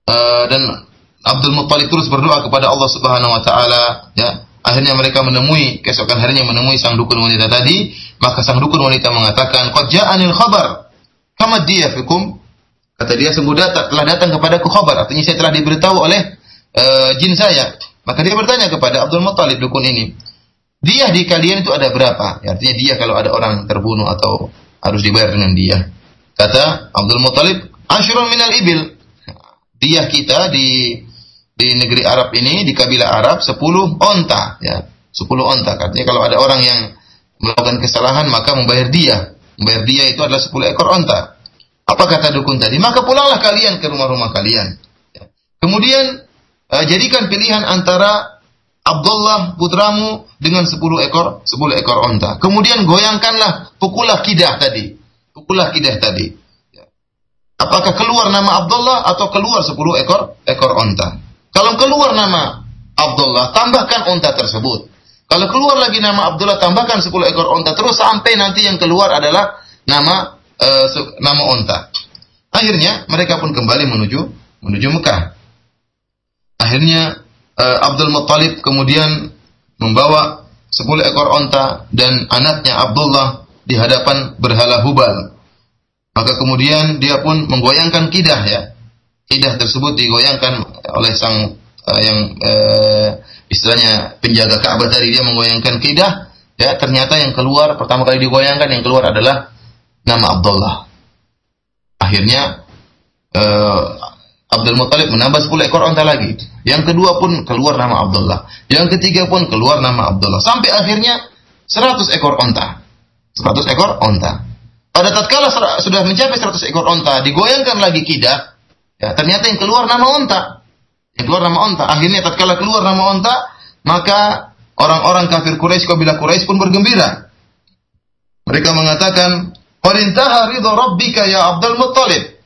Uh, dan Abdul Muttalib terus berdoa kepada Allah Subhanahu wa taala, ya. Akhirnya mereka menemui keesokan harinya menemui sang dukun wanita tadi, maka sang dukun wanita mengatakan, "Qad ja'anil khabar kama dia fikum Kata dia sungguh datang, telah datang kepadaku khabar. Artinya saya telah diberitahu oleh uh, jin saya. Maka dia bertanya kepada Abdul Muttalib dukun ini. Dia di kalian itu ada berapa? Ya, artinya dia kalau ada orang terbunuh atau harus dibayar dengan dia. Kata Abdul Muttalib, Ashrun minal ibil. dia kita di di negeri Arab ini di kabilah Arab 10 onta ya 10 onta artinya kalau ada orang yang melakukan kesalahan maka membayar dia membayar dia itu adalah 10 ekor onta apa kata dukun tadi maka pulanglah kalian ke rumah-rumah kalian ya. kemudian uh, jadikan pilihan antara Abdullah putramu dengan 10 ekor 10 ekor onta kemudian goyangkanlah pukullah kidah tadi pukullah kidah tadi ya. apakah keluar nama Abdullah atau keluar 10 ekor ekor onta kalau keluar nama Abdullah, tambahkan unta tersebut. Kalau keluar lagi nama Abdullah, tambahkan 10 ekor unta terus sampai nanti yang keluar adalah nama uh, nama unta. Akhirnya mereka pun kembali menuju menuju Mekah. Akhirnya uh, Abdul Muttalib kemudian membawa 10 ekor unta dan anaknya Abdullah di hadapan berhala Hubal. Maka kemudian dia pun menggoyangkan kidah ya Kidah tersebut digoyangkan oleh sang uh, yang uh, istilahnya penjaga Ka'bah tadi dia menggoyangkan kidah ya ternyata yang keluar pertama kali digoyangkan yang keluar adalah nama Abdullah akhirnya uh, Abdul Muthalib menambah 10 ekor onta lagi yang kedua pun keluar nama Abdullah yang ketiga pun keluar nama Abdullah sampai akhirnya 100 ekor onta 100 ekor onta pada tatkala sudah mencapai 100 ekor onta digoyangkan lagi kidah Ya, ternyata yang keluar nama onta. Yang keluar nama onta. Akhirnya tatkala keluar nama onta, maka orang-orang kafir Quraisy kabilah Quraisy pun bergembira. Mereka mengatakan, "Qarintaha ridha rabbika ya Abdul Muttalib."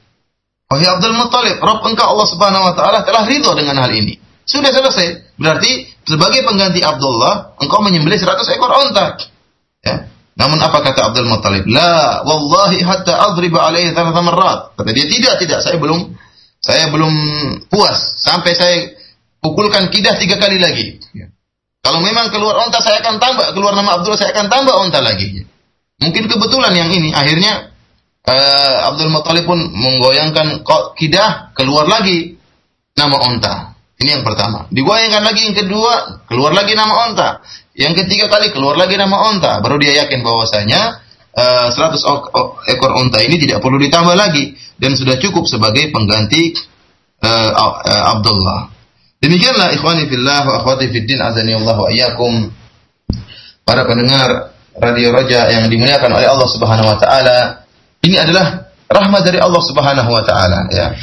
Wahai Abdul Muttalib, Rabb engkau Allah Subhanahu wa taala telah ridho dengan hal ini. Sudah selesai. Berarti sebagai pengganti Abdullah, engkau menyembelih 100 ekor onta. Ya. Namun apa kata Abdul Muttalib? La, wallahi hatta adriba alaihi thalatha marrat. Kata dia, tidak, tidak, saya belum saya belum puas sampai saya pukulkan kidah tiga kali lagi. Ya. Kalau memang keluar onta saya akan tambah, keluar nama Abdullah saya akan tambah onta lagi. Mungkin kebetulan yang ini akhirnya uh, Abdul Muttalib pun menggoyangkan kidah keluar lagi nama onta. Ini yang pertama. Digoyangkan lagi yang kedua, keluar lagi nama onta. Yang ketiga kali keluar lagi nama onta. Baru dia yakin bahwasanya uh, eh, 100 ekor onta ini tidak perlu ditambah lagi dan sudah cukup sebagai pengganti uh, uh, Abdullah. Demikianlah ikhwani fillah wa akhwati fiddin azani Allah wa iyyakum. Para pendengar Radio Raja yang dimuliakan oleh Allah Subhanahu wa taala, ini adalah rahmat dari Allah Subhanahu wa taala ya.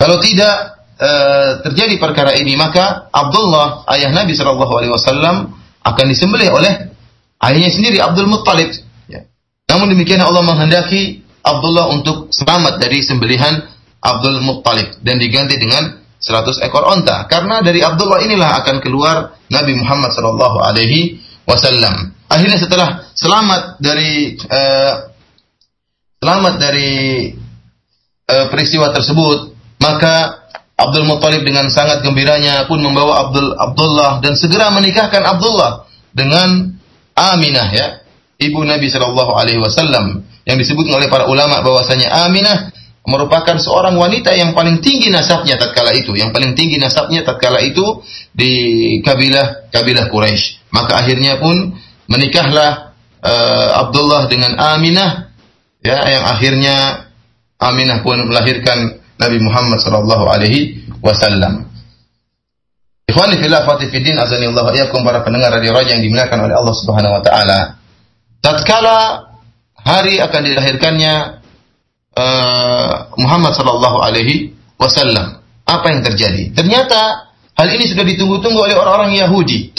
Kalau tidak uh, terjadi perkara ini maka Abdullah ayah Nabi sallallahu alaihi wasallam akan disembelih oleh ayahnya sendiri Abdul Muttalib ya. Namun demikian Allah menghendaki Abdullah untuk selamat dari sembelihan Abdul Muttalib dan diganti dengan 100 ekor onta karena dari Abdullah inilah akan keluar Nabi Muhammad sallallahu alaihi wasallam. Akhirnya setelah selamat dari uh, selamat dari uh, peristiwa tersebut, maka Abdul Muttalib dengan sangat gembiranya pun membawa Abdul Abdullah dan segera menikahkan Abdullah dengan Aminah ya, ibu Nabi sallallahu alaihi wasallam yang disebut oleh para ulama bahwasanya Aminah merupakan seorang wanita yang paling tinggi nasabnya tatkala itu, yang paling tinggi nasabnya tatkala itu di kabilah kabilah Quraisy. Maka akhirnya pun menikahlah uh, Abdullah dengan Aminah ya yang akhirnya Aminah pun melahirkan Nabi Muhammad sallallahu alaihi wasallam. Ikhwani fillah fatifidin azani Allah iyakum para pendengar radio Raja yang dimuliakan oleh Allah Subhanahu wa taala. Tatkala hari akan dilahirkannya uh, Muhammad sallallahu alaihi wasallam. Apa yang terjadi? Ternyata hal ini sudah ditunggu-tunggu oleh orang-orang Yahudi.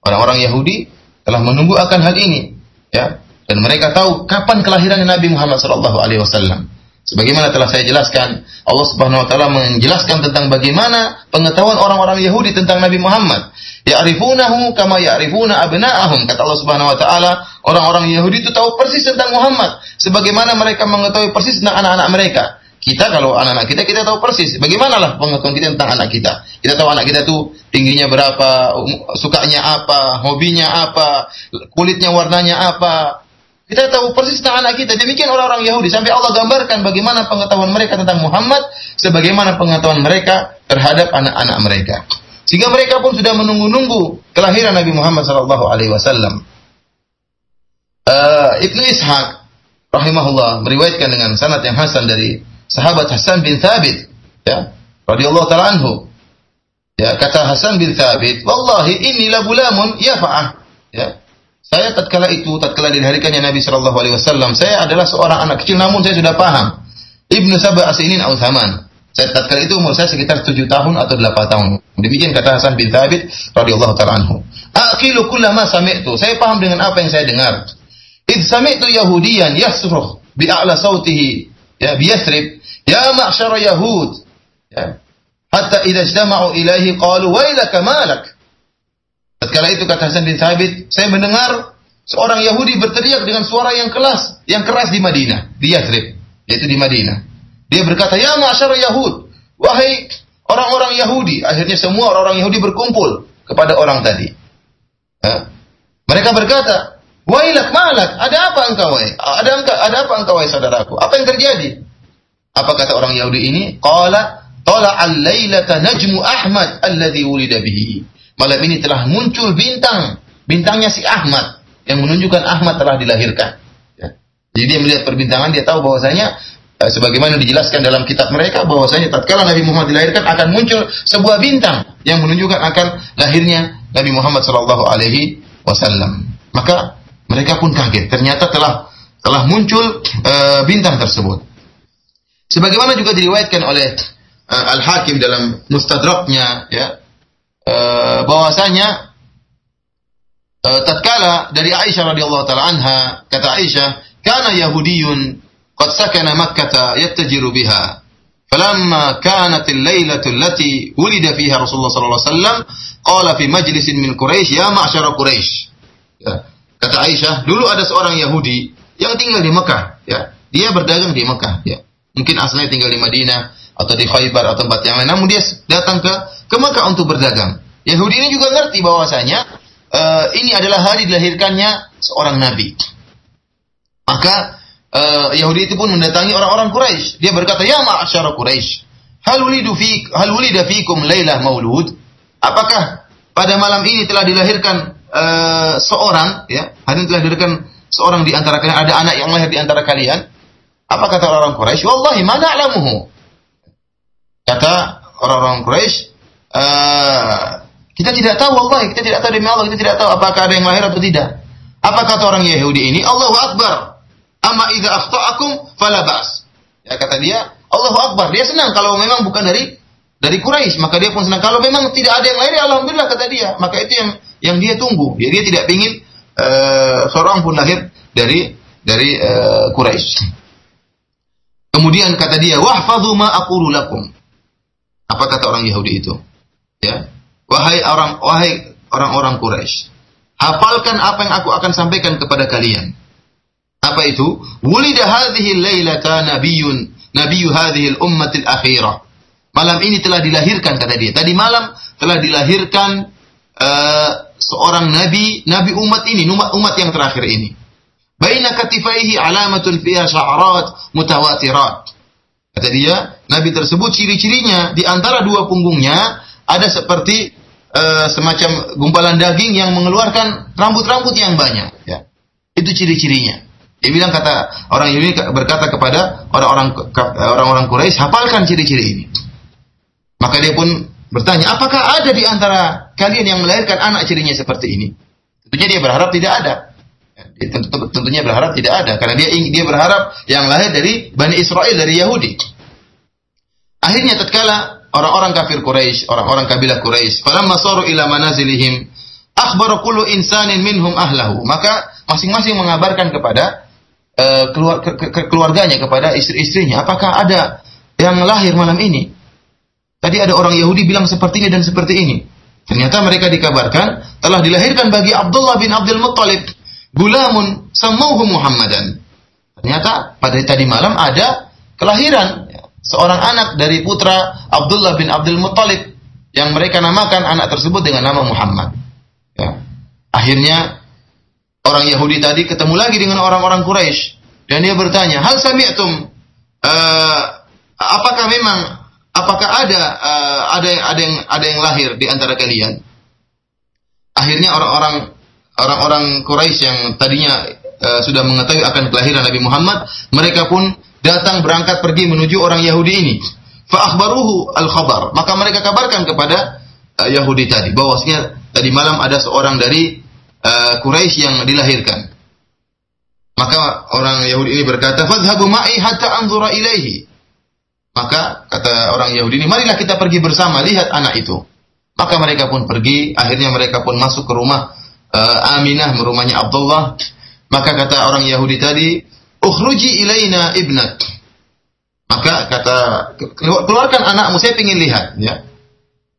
Orang-orang Yahudi telah menunggu akan hal ini, ya. Dan mereka tahu kapan kelahiran Nabi Muhammad sallallahu alaihi wasallam. Sebagaimana telah saya jelaskan, Allah Subhanahu wa taala menjelaskan tentang bagaimana pengetahuan orang-orang Yahudi tentang Nabi Muhammad. Ya'rifunahu kama ya'rifuna abna'ahum. Kata Allah Subhanahu wa taala, orang-orang Yahudi itu tahu persis tentang Muhammad sebagaimana mereka mengetahui persis tentang anak-anak mereka. Kita kalau anak-anak kita kita tahu persis bagaimana lah pengetahuan kita tentang anak kita. Kita tahu anak kita tuh tingginya berapa, um, sukanya apa, hobinya apa, kulitnya warnanya apa, kita tahu persis tentang anak kita. Demikian orang-orang Yahudi. Sampai Allah gambarkan bagaimana pengetahuan mereka tentang Muhammad. Sebagaimana pengetahuan mereka terhadap anak-anak mereka. Sehingga mereka pun sudah menunggu-nunggu kelahiran Nabi Muhammad SAW. Uh, Ibnu Ishaq rahimahullah meriwayatkan dengan sanad yang hasan dari sahabat Hasan bin Thabit ya, radhiyallahu taala anhu. Ya, kata Hasan bin Thabit, "Wallahi inilah gulamun yafa'ah." Ya. Saya tatkala itu, tatkala dilahirkannya Nabi Shallallahu alaihi wasallam, saya adalah seorang anak kecil namun saya sudah paham. Ibnu Sabah Asinin au Zaman. Saya tatkala itu umur saya sekitar 7 tahun atau 8 tahun. Demikian kata Hasan bin Thabit radhiyallahu taala anhu. Aqilu kullama sami'tu. Saya paham dengan apa yang saya dengar. Id sami'tu Yahudiyan yasruh bi a'la sautihi ya bi Yathrib, ya ma'syara Yahud. Ya. Hatta idza ijtama'u ilaihi qalu wailaka malak. Tatkala itu kata Hasan bin Thabit, saya mendengar seorang Yahudi berteriak dengan suara yang keras, yang keras di Madinah, di Yathrib, yaitu di Madinah. Dia berkata, "Ya ma'syar Yahud, wahai orang-orang Yahudi." Akhirnya semua orang-orang Yahudi berkumpul kepada orang tadi. Ha? Mereka berkata, "Wailak malak, ada apa engkau wahai? Ada ada apa engkau wahai saudaraku? Apa yang terjadi?" Apa kata orang Yahudi ini? Qala Tala al-lailata najmu Ahmad alladhi wulida bihi. Malam ini telah muncul bintang, bintangnya si Ahmad yang menunjukkan Ahmad telah dilahirkan. Ya. Jadi dia melihat perbintangan, dia tahu bahwasanya eh, sebagaimana dijelaskan dalam kitab mereka bahwasanya tatkala Nabi Muhammad dilahirkan akan muncul sebuah bintang yang menunjukkan akan lahirnya Nabi Muhammad sallallahu alaihi wasallam. Maka mereka pun kaget, ternyata telah telah muncul uh, bintang tersebut. Sebagaimana juga diriwayatkan oleh uh, Al-Hakim dalam Mustadraknya ya uh, bahwasanya uh, tatkala dari Aisyah radhiyallahu taala anha kata Aisyah kana yahudiyun qad sakana makkah yattajiru biha فلما كانت الليلة التي ولد فيها رسول الله صلى الله عليه وسلم قال في مجلس من قريش يا معشر قريش ya. kata Aisyah dulu ada seorang Yahudi yang tinggal di Mekah ya dia berdagang di Mekah ya mungkin asalnya tinggal di Madinah atau di Khaybar atau tempat yang lain. Namun dia datang ke ke Mekah untuk berdagang. Yahudi ini juga ngerti bahwasanya uh, ini adalah hari dilahirkannya seorang nabi. Maka uh, Yahudi itu pun mendatangi orang-orang Quraisy. Dia berkata, "Ya ma'asyara Quraisy, hal wulidu fi hal wulida fikum lailah maulud?" Apakah pada malam ini telah dilahirkan uh, seorang ya, hari ini telah dilahirkan seorang di antara kalian ada anak yang lahir di antara kalian? Apa kata orang Quraisy? Wallahi mana alamuhu. Kata orang-orang Quraisy, uh, kita tidak tahu Allah, kita tidak tahu demi Allah, kita tidak tahu apakah ada yang lahir atau tidak. Apa kata orang Yahudi ini? Allahu Akbar. Amma idza akhta'akum fala ba's. Ya kata dia, Allahu Akbar. Dia senang kalau memang bukan dari dari Quraisy, maka dia pun senang. Kalau memang tidak ada yang lahir, alhamdulillah kata dia. Maka itu yang yang dia tunggu. Ya, dia tidak ingin uh, seorang pun lahir dari dari uh, Quraisy. Kemudian kata dia, "Wahfadhu ma aqulu lakum." Apa kata orang Yahudi itu? Ya. Wahai orang wahai orang-orang Quraisy, hafalkan apa yang aku akan sampaikan kepada kalian. Apa itu? Wulida hadhihi lailata nabiyyun nabiyyu hadhihi al-ummatil akhirah. Malam ini telah dilahirkan kata dia. Tadi malam telah dilahirkan uh, seorang nabi, nabi umat ini, umat umat yang terakhir ini. Baina katifaihi alamatun fiha sya'arat mutawatirat. Kata dia, Nabi tersebut ciri-cirinya di antara dua punggungnya ada seperti uh, semacam gumpalan daging yang mengeluarkan rambut-rambut yang banyak. Ya. Itu ciri-cirinya. Dia bilang kata orang ini berkata kepada orang-orang orang-orang Quraisy, hafalkan ciri-ciri ini. Maka dia pun bertanya, apakah ada di antara kalian yang melahirkan anak cirinya seperti ini? Tentunya dia berharap tidak ada. Tentunya berharap tidak ada karena dia dia berharap yang lahir dari Bani Israel dari Yahudi. Akhirnya tatkala orang-orang kafir Quraisy, orang-orang kabilah Quraisy, falamma saru ila manazilihim, akhbara kullu insanin minhum ahlahu. Maka masing-masing mengabarkan kepada uh, keluar, ke, ke, keluarganya, kepada istri-istrinya, apakah ada yang lahir malam ini? Tadi ada orang Yahudi bilang seperti ini dan seperti ini. Ternyata mereka dikabarkan telah dilahirkan bagi Abdullah bin Abdul Muttalib gulamun samauhu Muhammadan. Ternyata pada tadi malam ada kelahiran seorang anak dari putra Abdullah bin Abdul Muttalib yang mereka namakan anak tersebut dengan nama Muhammad. Ya. Akhirnya orang Yahudi tadi ketemu lagi dengan orang-orang Quraisy dan dia bertanya, "Hal sami'tum uh, apakah memang apakah ada uh, ada ada yang ada yang lahir di antara kalian?" Akhirnya orang-orang orang-orang Quraisy yang tadinya uh, sudah mengetahui akan kelahiran Nabi Muhammad, mereka pun datang berangkat pergi menuju orang Yahudi ini. fa akhbaruhu al-khabar. Maka mereka kabarkan kepada uh, Yahudi tadi bahwasanya tadi malam ada seorang dari uh, Quraisy yang dilahirkan. Maka orang Yahudi ini berkata, "Fadhhabu ma'i hatta anzura ilaihi." Maka kata orang Yahudi ini, "Marilah kita pergi bersama lihat anak itu." Maka mereka pun pergi, akhirnya mereka pun masuk ke rumah uh, Aminah, rumahnya Abdullah. Maka kata orang Yahudi tadi, "Ukhruji ilaina ibnak." Maka kata keluarkan anakmu, saya ingin lihat, ya.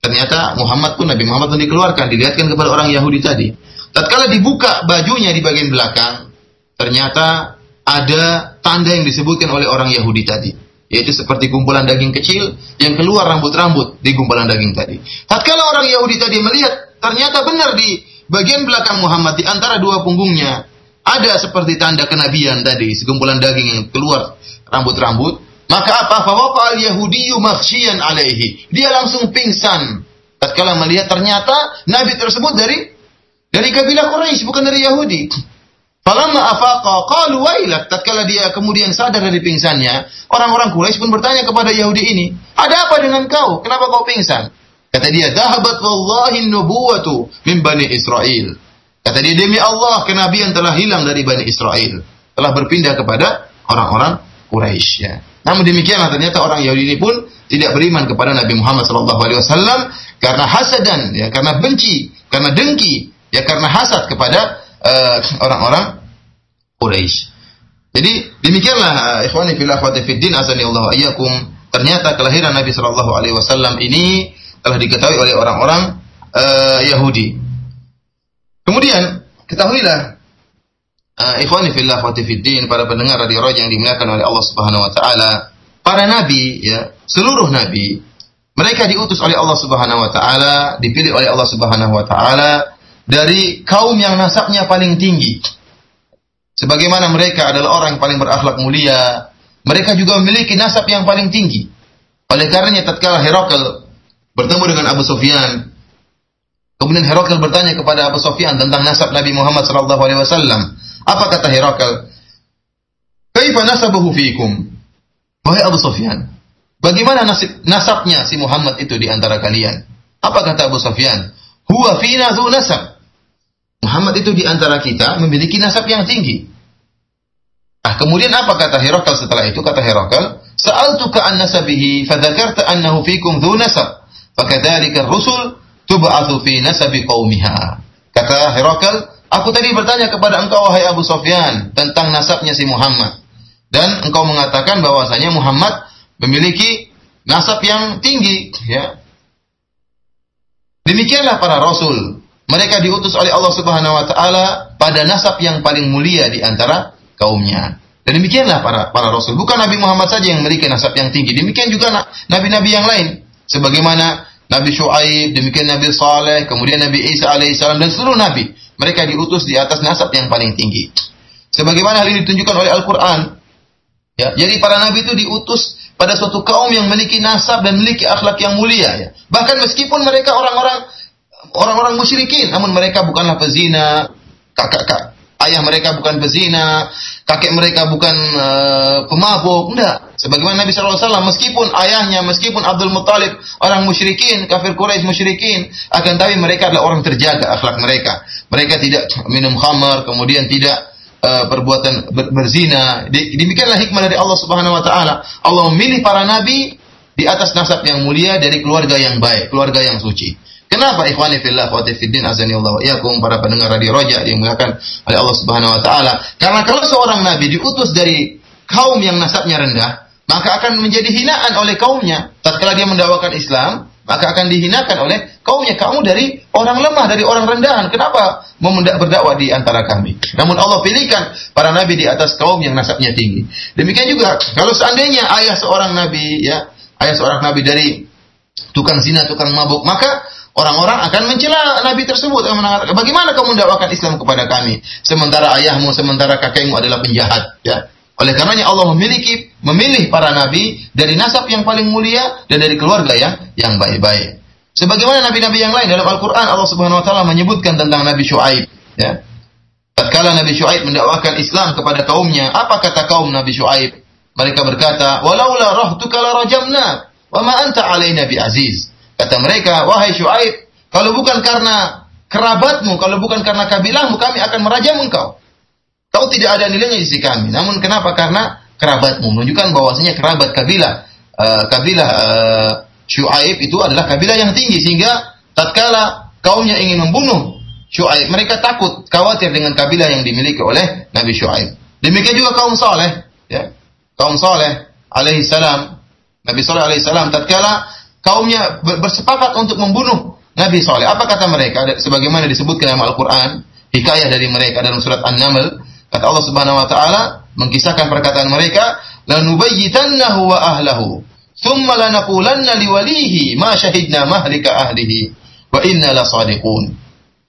Ternyata Muhammad pun Nabi Muhammad pun dikeluarkan, dilihatkan kepada orang Yahudi tadi. Tatkala dibuka bajunya di bagian belakang, ternyata ada tanda yang disebutkan oleh orang Yahudi tadi yaitu seperti kumpulan daging kecil yang keluar rambut-rambut di kumpulan daging tadi. Tatkala orang Yahudi tadi melihat ternyata benar di bagian belakang Muhammad di antara dua punggungnya ada seperti tanda kenabian tadi, sekumpulan daging yang keluar rambut-rambut, maka apa? Fawaqa al-Yahudiyyu makhsyian alaihi. Dia langsung pingsan tatkala melihat ternyata nabi tersebut dari dari kabilah Quraisy bukan dari Yahudi. Falamma afaqa qalu wailak tatkala dia kemudian sadar dari pingsannya, orang-orang Quraisy pun bertanya kepada Yahudi ini, "Ada apa dengan kau? Kenapa kau pingsan?" Kata dia, "Dhahabat wallahi nubuwatu min Bani Israel." Kata dia, "Demi Allah, kenabian telah hilang dari Bani Israel, telah berpindah kepada orang-orang Quraisy." Ya. Namun demikianlah ternyata orang Yahudi ini pun tidak beriman kepada Nabi Muhammad SAW karena hasadan, ya, karena benci, karena dengki, ya, karena hasad kepada Eh, orang-orang uh, Quraisy. Jadi demikianlah uh, ikhwani fillah wa fiddin azani Allah. Ternyata kelahiran Nabi sallallahu alaihi wasallam ini telah diketahui oleh orang-orang uh, Yahudi. Kemudian ketahuilah uh, ikhwani fillah wa fiddin para pendengar radio Roja yang dimuliakan oleh Allah Subhanahu wa taala, para nabi ya, seluruh nabi mereka diutus oleh Allah Subhanahu wa taala, dipilih oleh Allah Subhanahu wa taala dari kaum yang nasabnya paling tinggi. Sebagaimana mereka adalah orang yang paling berakhlak mulia, mereka juga memiliki nasab yang paling tinggi. Oleh karenanya tatkala Herakl bertemu dengan Abu Sufyan, kemudian Herakl bertanya kepada Abu Sufyan tentang nasab Nabi Muhammad sallallahu alaihi wasallam. Apa kata Herakl? Kaifa nasabuhu fiikum? Wahai Abu Sufyan, bagaimana nasib, nasabnya si Muhammad itu di antara kalian? Apa kata Abu Sufyan? Huwa fina zu nasab. Muhammad itu di antara kita memiliki nasab yang tinggi. Ah, kemudian apa kata Herakal setelah itu? Kata Herakal, "Sa'altuka an nasabihi fadzakarta annahu fikum dzu nasab. Fakadzalika ar-rusul tub'atsu fi nasabi qaumiha." Kata Herakal, "Aku tadi bertanya kepada engkau wahai Abu Sofyan tentang nasabnya si Muhammad. Dan engkau mengatakan bahwasanya Muhammad memiliki nasab yang tinggi, ya. Demikianlah para rasul. Mereka diutus oleh Allah Subhanahu wa taala pada nasab yang paling mulia di antara kaumnya. Dan demikianlah para para rasul. Bukan Nabi Muhammad saja yang memiliki nasab yang tinggi. Demikian juga nabi-nabi yang lain. Sebagaimana Nabi Shu'aib, demikian Nabi Saleh, kemudian Nabi Isa alaihissalam dan seluruh nabi. Mereka diutus di atas nasab yang paling tinggi. Sebagaimana hal ini ditunjukkan oleh Al-Quran. Ya, jadi para nabi itu diutus pada suatu kaum yang memiliki nasab dan memiliki akhlak yang mulia. Ya. Bahkan meskipun mereka orang-orang orang-orang musyrikin, namun mereka bukanlah pezina, kakak kak, ayah mereka bukan pezina, kakek mereka bukan uh, pemabuk, enggak. Sebagaimana Nabi SAW, meskipun ayahnya, meskipun Abdul Muttalib orang musyrikin, kafir Quraisy musyrikin, akan tapi mereka adalah orang terjaga akhlak mereka. Mereka tidak minum khamar, kemudian tidak uh, perbuatan ber berzina. Demikianlah hikmah dari Allah Subhanahu wa taala. Allah memilih para nabi di atas nasab yang mulia dari keluarga yang baik, keluarga yang suci. Kenapa ikhwani fillah wa fiddin azani Allah wa para pendengar radio Roja dimuliakan oleh Allah Subhanahu wa taala? Karena kalau seorang nabi diutus dari kaum yang nasabnya rendah, maka akan menjadi hinaan oleh kaumnya. Tatkala dia mendakwakan Islam, maka akan dihinakan oleh kaumnya. Kamu dari orang lemah, dari orang rendahan. Kenapa berdakwah di antara kami? Namun Allah pilihkan para nabi di atas kaum yang nasabnya tinggi. Demikian juga kalau seandainya ayah seorang nabi ya, ayah seorang nabi dari tukang zina, tukang mabuk, maka Orang-orang akan mencela Nabi tersebut. Bagaimana kamu mendakwakan Islam kepada kami? Sementara ayahmu, sementara kakekmu adalah penjahat. Ya. Oleh karenanya Allah memiliki memilih para nabi dari nasab yang paling mulia dan dari keluarga yang yang baik-baik. Sebagaimana nabi-nabi yang lain dalam Al-Qur'an Allah Subhanahu wa taala menyebutkan tentang Nabi Syuaib, ya. Tatkala Nabi Syuaib mendakwakan Islam kepada kaumnya, apa kata kaum Nabi Syuaib? Mereka berkata, "Walaula rahtuka la rajamna." wa ma anta alaina bi aziz. Kata mereka, wahai Syuaib, kalau bukan karena kerabatmu, kalau bukan karena kabilahmu, kami akan merajam engkau. Kau tidak ada nilainya di sisi kami. Namun kenapa? Karena kerabatmu menunjukkan bahwasanya kerabat kabilah uh, kabilah uh, Syuaib itu adalah kabilah yang tinggi sehingga tatkala kaumnya ingin membunuh Syuaib, mereka takut, khawatir dengan kabilah yang dimiliki oleh Nabi Syuaib. Demikian juga kaum Saleh, ya. Kaum Saleh alaihi salam, Nabi Saleh alaihi salam tatkala kaumnya bersepakat untuk membunuh Nabi Saleh. Apa kata mereka? Sebagaimana disebutkan dalam Al-Qur'an, hikayah dari mereka dalam surat An-Naml, kata Allah Subhanahu wa taala mengisahkan perkataan mereka, "Lanubayyitannahu wa ahlahu, thumma lanaqulanna liwalihi ma syahidna mahlika ahlihi wa inna lasadiqun."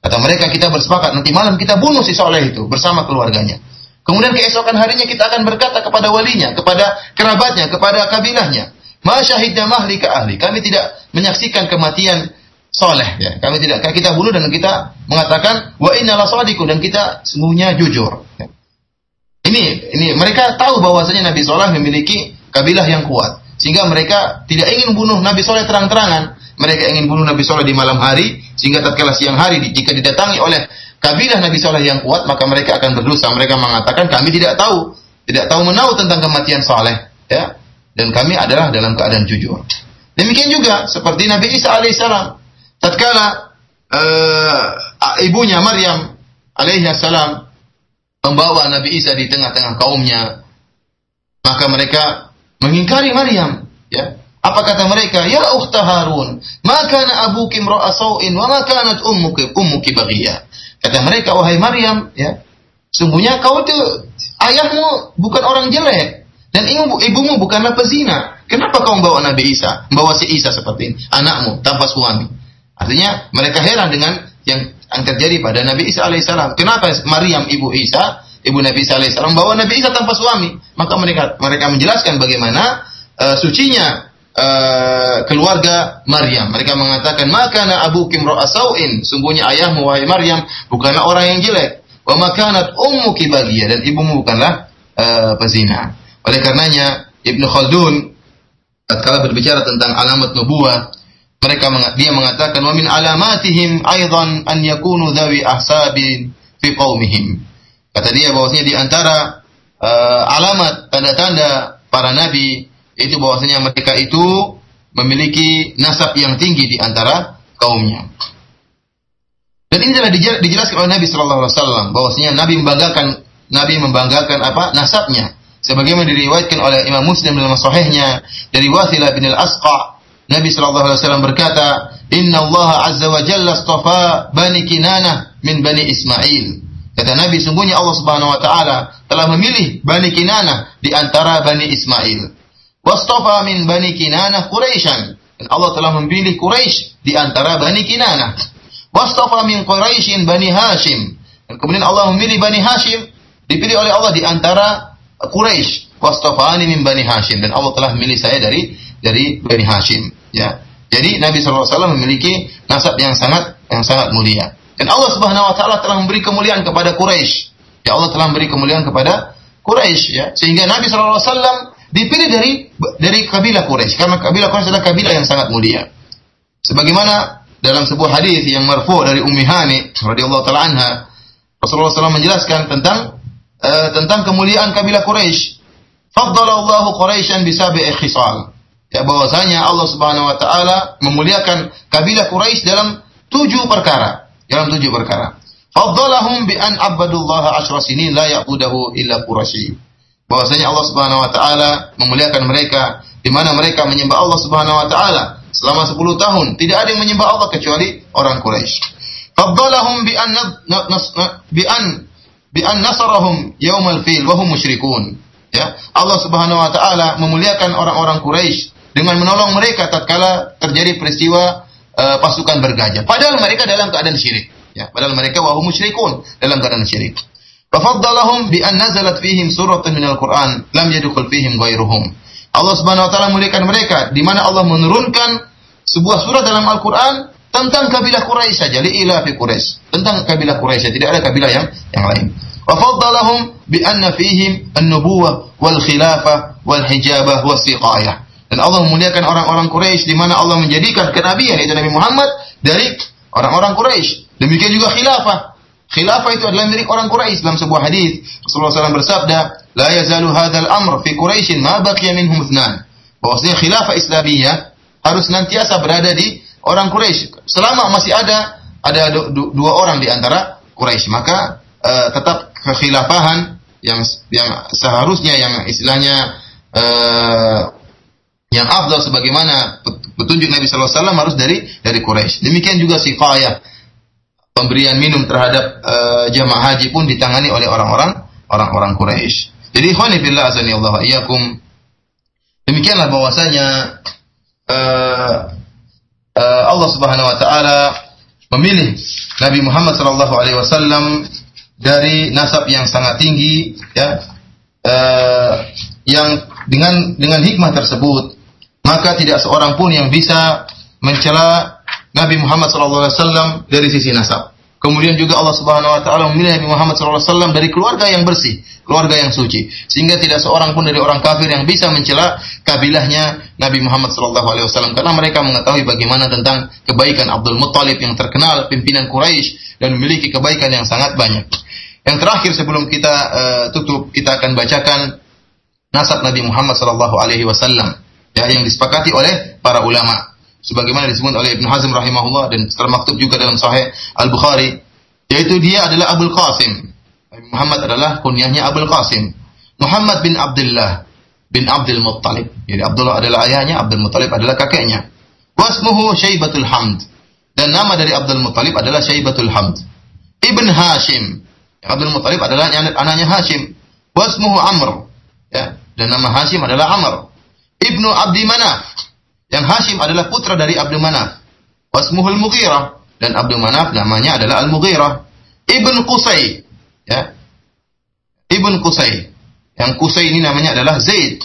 Kata mereka kita bersepakat nanti malam kita bunuh si Saleh itu bersama keluarganya. Kemudian keesokan harinya kita akan berkata kepada walinya, kepada kerabatnya, kepada kabilahnya. Ma syahidna mahlika ahli. Kami tidak menyaksikan kematian soleh. Ya. Kami tidak kita bunuh dan kita mengatakan wa inna lasadiku dan kita sungguhnya jujur. Ya. Ini ini mereka tahu bahwasanya Nabi Soleh memiliki kabilah yang kuat. Sehingga mereka tidak ingin bunuh Nabi Soleh terang-terangan. Mereka ingin bunuh Nabi Soleh di malam hari. Sehingga tatkala siang hari jika didatangi oleh kabilah Nabi Saleh yang kuat, maka mereka akan berdosa. Mereka mengatakan kami tidak tahu, tidak tahu menahu tentang kematian Saleh, ya. Dan kami adalah dalam keadaan jujur. Demikian juga seperti Nabi Isa alaihissalam. Tatkala uh, ibunya Maryam alaihissalam membawa Nabi Isa di tengah-tengah kaumnya, maka mereka mengingkari Maryam, ya. Apa kata mereka? Ya ukhta Harun, maka kana abuki imra'a sau'in wa ma kanat ummuki ummuki baghiyah. Kata mereka, wahai Maryam, ya, sungguhnya kau itu ayahmu bukan orang jelek dan ibu, ibumu bukanlah pezina. Kenapa kau membawa Nabi Isa, membawa si Isa seperti ini, anakmu tanpa suami? Artinya mereka heran dengan yang yang terjadi pada Nabi Isa alaihissalam. Kenapa Maryam ibu Isa, ibu Nabi Isa alaihissalam membawa Nabi Isa tanpa suami? Maka mereka mereka menjelaskan bagaimana uh, sucinya uh, keluarga Maryam. Mereka mengatakan, maka na abu kimro asauin. Sungguhnya ayahmu wahai Maryam bukanlah orang yang jelek. Wa makanat ummu kibagiyah dan ibumu bukanlah uh, pezina. Oleh karenanya Ibnu Khaldun tatkala berbicara tentang alamat nubuah, mereka dia mengatakan wa min alamatihim aidan an yakunu dhawi ahsabin fi qaumihim. Kata dia bahwasanya di antara uh, alamat tanda-tanda para nabi itu bahwasanya mereka itu memiliki nasab yang tinggi di antara kaumnya. Dan ini telah dijelaskan oleh Nabi Shallallahu Alaihi Wasallam bahwasanya Nabi membanggakan Nabi membanggakan apa nasabnya. Sebagaimana diriwayatkan oleh Imam Muslim dalam Sahihnya dari Wathilah bin al Asqa, Nabi Shallallahu Alaihi Wasallam berkata, Inna Allah Azza wa Jalla astafa bani Kinanah min bani Ismail. Kata Nabi, sungguhnya Allah Subhanahu Wa Taala telah memilih bani Kinanah di antara bani Ismail. Wastafa min Bani Kinanah Quraisyan. Dan Allah telah memilih Quraisy di antara Bani Kinanah. Wastafa min Quraisyin Bani Hashim. Dan kemudian Allah memilih Bani Hashim dipilih oleh Allah di antara Quraisy. Wastafani min Bani Hashim dan Allah telah memilih saya dari dari Bani Hashim. Ya. Jadi Nabi SAW memiliki nasab yang sangat yang sangat mulia. Dan Allah Subhanahu wa taala telah memberi kemuliaan kepada Quraisy. Ya Allah telah memberi kemuliaan kepada Quraisy ya. Sehingga Nabi SAW dipilih dari dari kabilah Quraisy karena kabilah Quraisy adalah kabilah yang sangat mulia. Sebagaimana dalam sebuah hadis yang marfu dari Ummi Hani radhiyallahu taala anha, Rasulullah SAW menjelaskan tentang uh, tentang kemuliaan kabilah Quraisy. Faddalallahu Quraisyan bisabi'i khisal. Ya bahwasanya Allah Subhanahu wa taala memuliakan kabilah Quraisy dalam tujuh perkara, dalam tujuh perkara. Faddalahum bi an abadullaha asyra sinin la yaqudahu illa Quraisy bahwasanya Allah Subhanahu wa taala memuliakan mereka di mana mereka menyembah Allah Subhanahu wa taala selama 10 tahun tidak ada yang menyembah Allah kecuali orang Quraisy. Faddalahum bi an bi an bi an nasarahum yaumal fil wa hum musyrikun. Ya, Allah Subhanahu wa taala memuliakan orang-orang Quraisy dengan menolong mereka tatkala terjadi peristiwa uh, pasukan bergajah. Padahal mereka dalam keadaan syirik. Ya, padahal mereka wahum musyrikun dalam keadaan syirik. Fafaddalahum bi an nazalat fihim suratun minal Qur'an lam yadkhul fihim ghairuhum. Allah Subhanahu wa taala muliakan mereka di mana Allah menurunkan sebuah surat dalam Al-Qur'an tentang kabilah Quraisy saja, ila fi Quraisy. Tentang kabilah Quraisy, tidak ada kabilah yang yang lain. Wa faddalahum bi anna fihim an-nubuwah wal khilafah wal hijabah was siqayah. Dan Allah memuliakan orang-orang Quraisy di mana Allah menjadikan kenabian yaitu Nabi Muhammad dari orang-orang Quraisy. Demikian juga khilafah. Khilafah itu adalah milik orang Quraisy dalam sebuah hadis. Rasulullah SAW bersabda, "La yazalu hadzal amr fi Quraisy ma baqiya minhum ithnan." Bahwasanya khilafah Islamiyah harus nantiasa berada di orang Quraisy. Selama masih ada ada dua orang di antara Quraisy, maka uh, tetap kekhilafahan yang yang seharusnya yang istilahnya uh, yang afdal sebagaimana petunjuk Nabi sallallahu alaihi wasallam harus dari dari Quraisy. Demikian juga siqayah pemberian minum terhadap uh, jamaah haji pun ditangani oleh orang-orang orang-orang Quraisy. Jadi ikhwani fillah azani Allah iyyakum demikianlah bahwasanya uh, Allah Subhanahu wa taala memilih Nabi Muhammad sallallahu alaihi wasallam dari nasab yang sangat tinggi ya uh, yang dengan dengan hikmah tersebut maka tidak seorang pun yang bisa mencela Nabi Muhammad SAW dari sisi nasab. Kemudian juga Allah Subhanahu wa taala memilih Nabi Muhammad SAW dari keluarga yang bersih, keluarga yang suci. Sehingga tidak seorang pun dari orang kafir yang bisa mencela kabilahnya Nabi Muhammad SAW karena mereka mengetahui bagaimana tentang kebaikan Abdul Muttalib yang terkenal pimpinan Quraisy dan memiliki kebaikan yang sangat banyak. Yang terakhir sebelum kita uh, tutup, kita akan bacakan nasab Nabi Muhammad SAW ya yang disepakati oleh para ulama. Sebagaimana disebut oleh Ibnu Hazm rahimahullah dan termaktub juga dalam Sahih Al Bukhari yaitu dia adalah Abdul Qasim. Muhammad adalah kunyahnya Abdul Qasim. Muhammad bin Abdullah bin Abdul Muttalib jadi Abdullah adalah ayahnya Abdul Muttalib adalah kakeknya wasmuhu Syaibatul Hamd dan nama dari Abdul Muttalib adalah Syaibatul Hamd Ibn Hashim Abdul Muttalib adalah anaknya Hashim wasmuhu Amr ya dan nama Hashim adalah Amr ibnu Abdi Manaf. Yang Hashim adalah putra dari Abdul Manaf. Wasmuhul Mughirah dan Abdul Manaf namanya adalah Al-Mughirah. Ibn Qusay, ya. Ibn Qusay. Yang Qusay ini namanya adalah Zaid.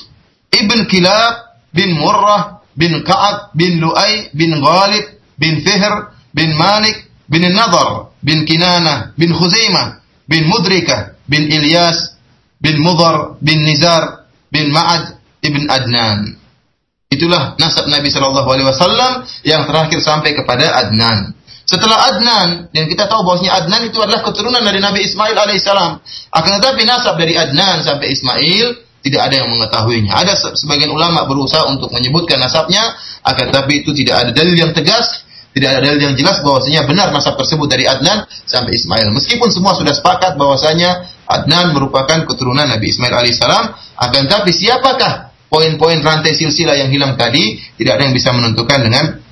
Ibn Kilab bin Murrah bin Ka'ab bin Lu'ay bin Ghalib bin Fihr bin Malik bin Nadar bin Kinana bin Khuzaimah bin Mudrikah bin Ilyas bin Mudhar bin Nizar bin Ma'ad ibn Adnan. Itulah nasab Nabi Shallallahu Alaihi Wasallam yang terakhir sampai kepada Adnan. Setelah Adnan, dan kita tahu bahwasanya Adnan itu adalah keturunan dari Nabi Ismail alaihissalam. Akan tetapi nasab dari Adnan sampai Ismail tidak ada yang mengetahuinya. Ada sebagian ulama berusaha untuk menyebutkan nasabnya, akan tetapi itu tidak ada dalil yang tegas, tidak ada dalil yang jelas bahwasanya benar nasab tersebut dari Adnan sampai Ismail. Meskipun semua sudah sepakat bahwasanya Adnan merupakan keturunan Nabi Ismail alaihissalam, akan tetapi siapakah poin-poin rantai silsilah yang hilang tadi tidak ada yang bisa menentukan dengan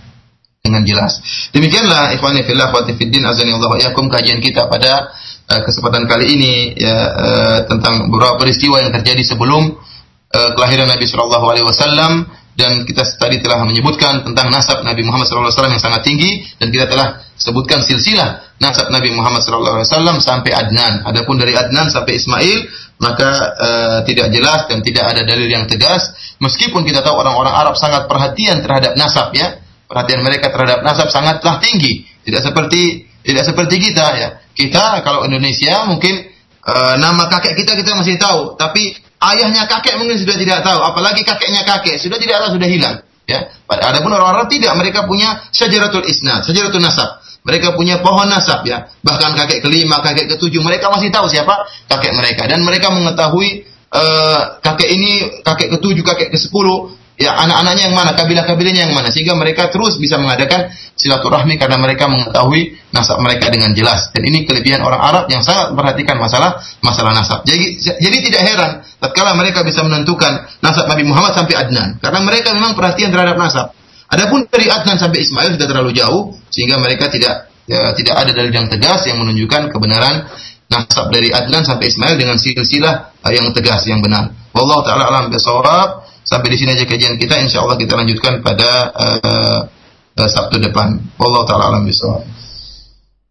dengan jelas. Demikianlah ikhwani fillah wa fiddin azani Allah yakum kajian kita pada uh, kesempatan kali ini ya uh, tentang beberapa peristiwa yang terjadi sebelum uh, kelahiran Nabi sallallahu alaihi wasallam dan kita tadi telah menyebutkan tentang nasab Nabi Muhammad SAW yang sangat tinggi dan kita telah sebutkan silsilah nasab Nabi Muhammad SAW sampai Adnan. Adapun dari Adnan sampai Ismail maka uh, tidak jelas dan tidak ada dalil yang tegas. Meskipun kita tahu orang-orang Arab sangat perhatian terhadap nasab ya, perhatian mereka terhadap nasab sangatlah tinggi. Tidak seperti tidak seperti kita ya. Kita kalau Indonesia mungkin uh, nama kakek kita kita masih tahu, tapi ayahnya kakek mungkin sudah tidak tahu, apalagi kakeknya kakek sudah tidak tahu sudah hilang. Ya, adapun orang-orang tidak, mereka punya syajaratul isnad, syajaratul nasab. Mereka punya pohon nasab ya. Bahkan kakek kelima, kakek ketujuh, mereka masih tahu siapa kakek mereka dan mereka mengetahui uh, kakek ini, kakek ketujuh, kakek ke sepuluh, ya anak-anaknya yang mana, kabilah-kabilahnya yang mana sehingga mereka terus bisa mengadakan silaturahmi karena mereka mengetahui nasab mereka dengan jelas. Dan ini kelebihan orang Arab yang sangat memperhatikan masalah masalah nasab. Jadi jadi tidak heran tatkala mereka bisa menentukan nasab Nabi Muhammad sampai Adnan karena mereka memang perhatian terhadap nasab. Adapun dari Adnan sampai Ismail sudah terlalu jauh sehingga mereka tidak ya, tidak ada dalil yang tegas yang menunjukkan kebenaran nasab dari Adnan sampai Ismail dengan silsilah uh, yang tegas yang benar. Wallahu taala alam bisawab. Sampai di sini aja kajian kita insyaallah kita lanjutkan pada uh, Sabtu depan. Wallahu taala alam bisawab.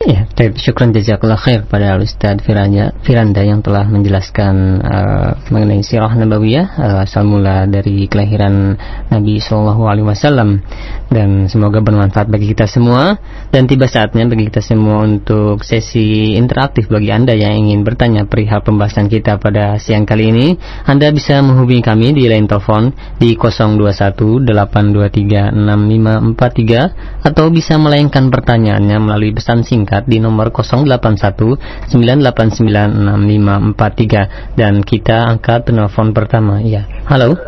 Ya, baik. Syukran jazakallah khair pada Ustaz Firanda, Firanda yang telah menjelaskan uh, mengenai sirah nabawiyah uh, asal mula dari kelahiran Nabi Shallallahu Alaihi Wasallam dan semoga bermanfaat bagi kita semua dan tiba saatnya bagi kita semua untuk sesi interaktif bagi anda yang ingin bertanya perihal pembahasan kita pada siang kali ini anda bisa menghubungi kami di line telepon di 021 823 6543 atau bisa melayangkan pertanyaannya melalui pesan singkat singkat di nomor 081 9896543 dan kita angkat telepon pertama. Ya. Halo.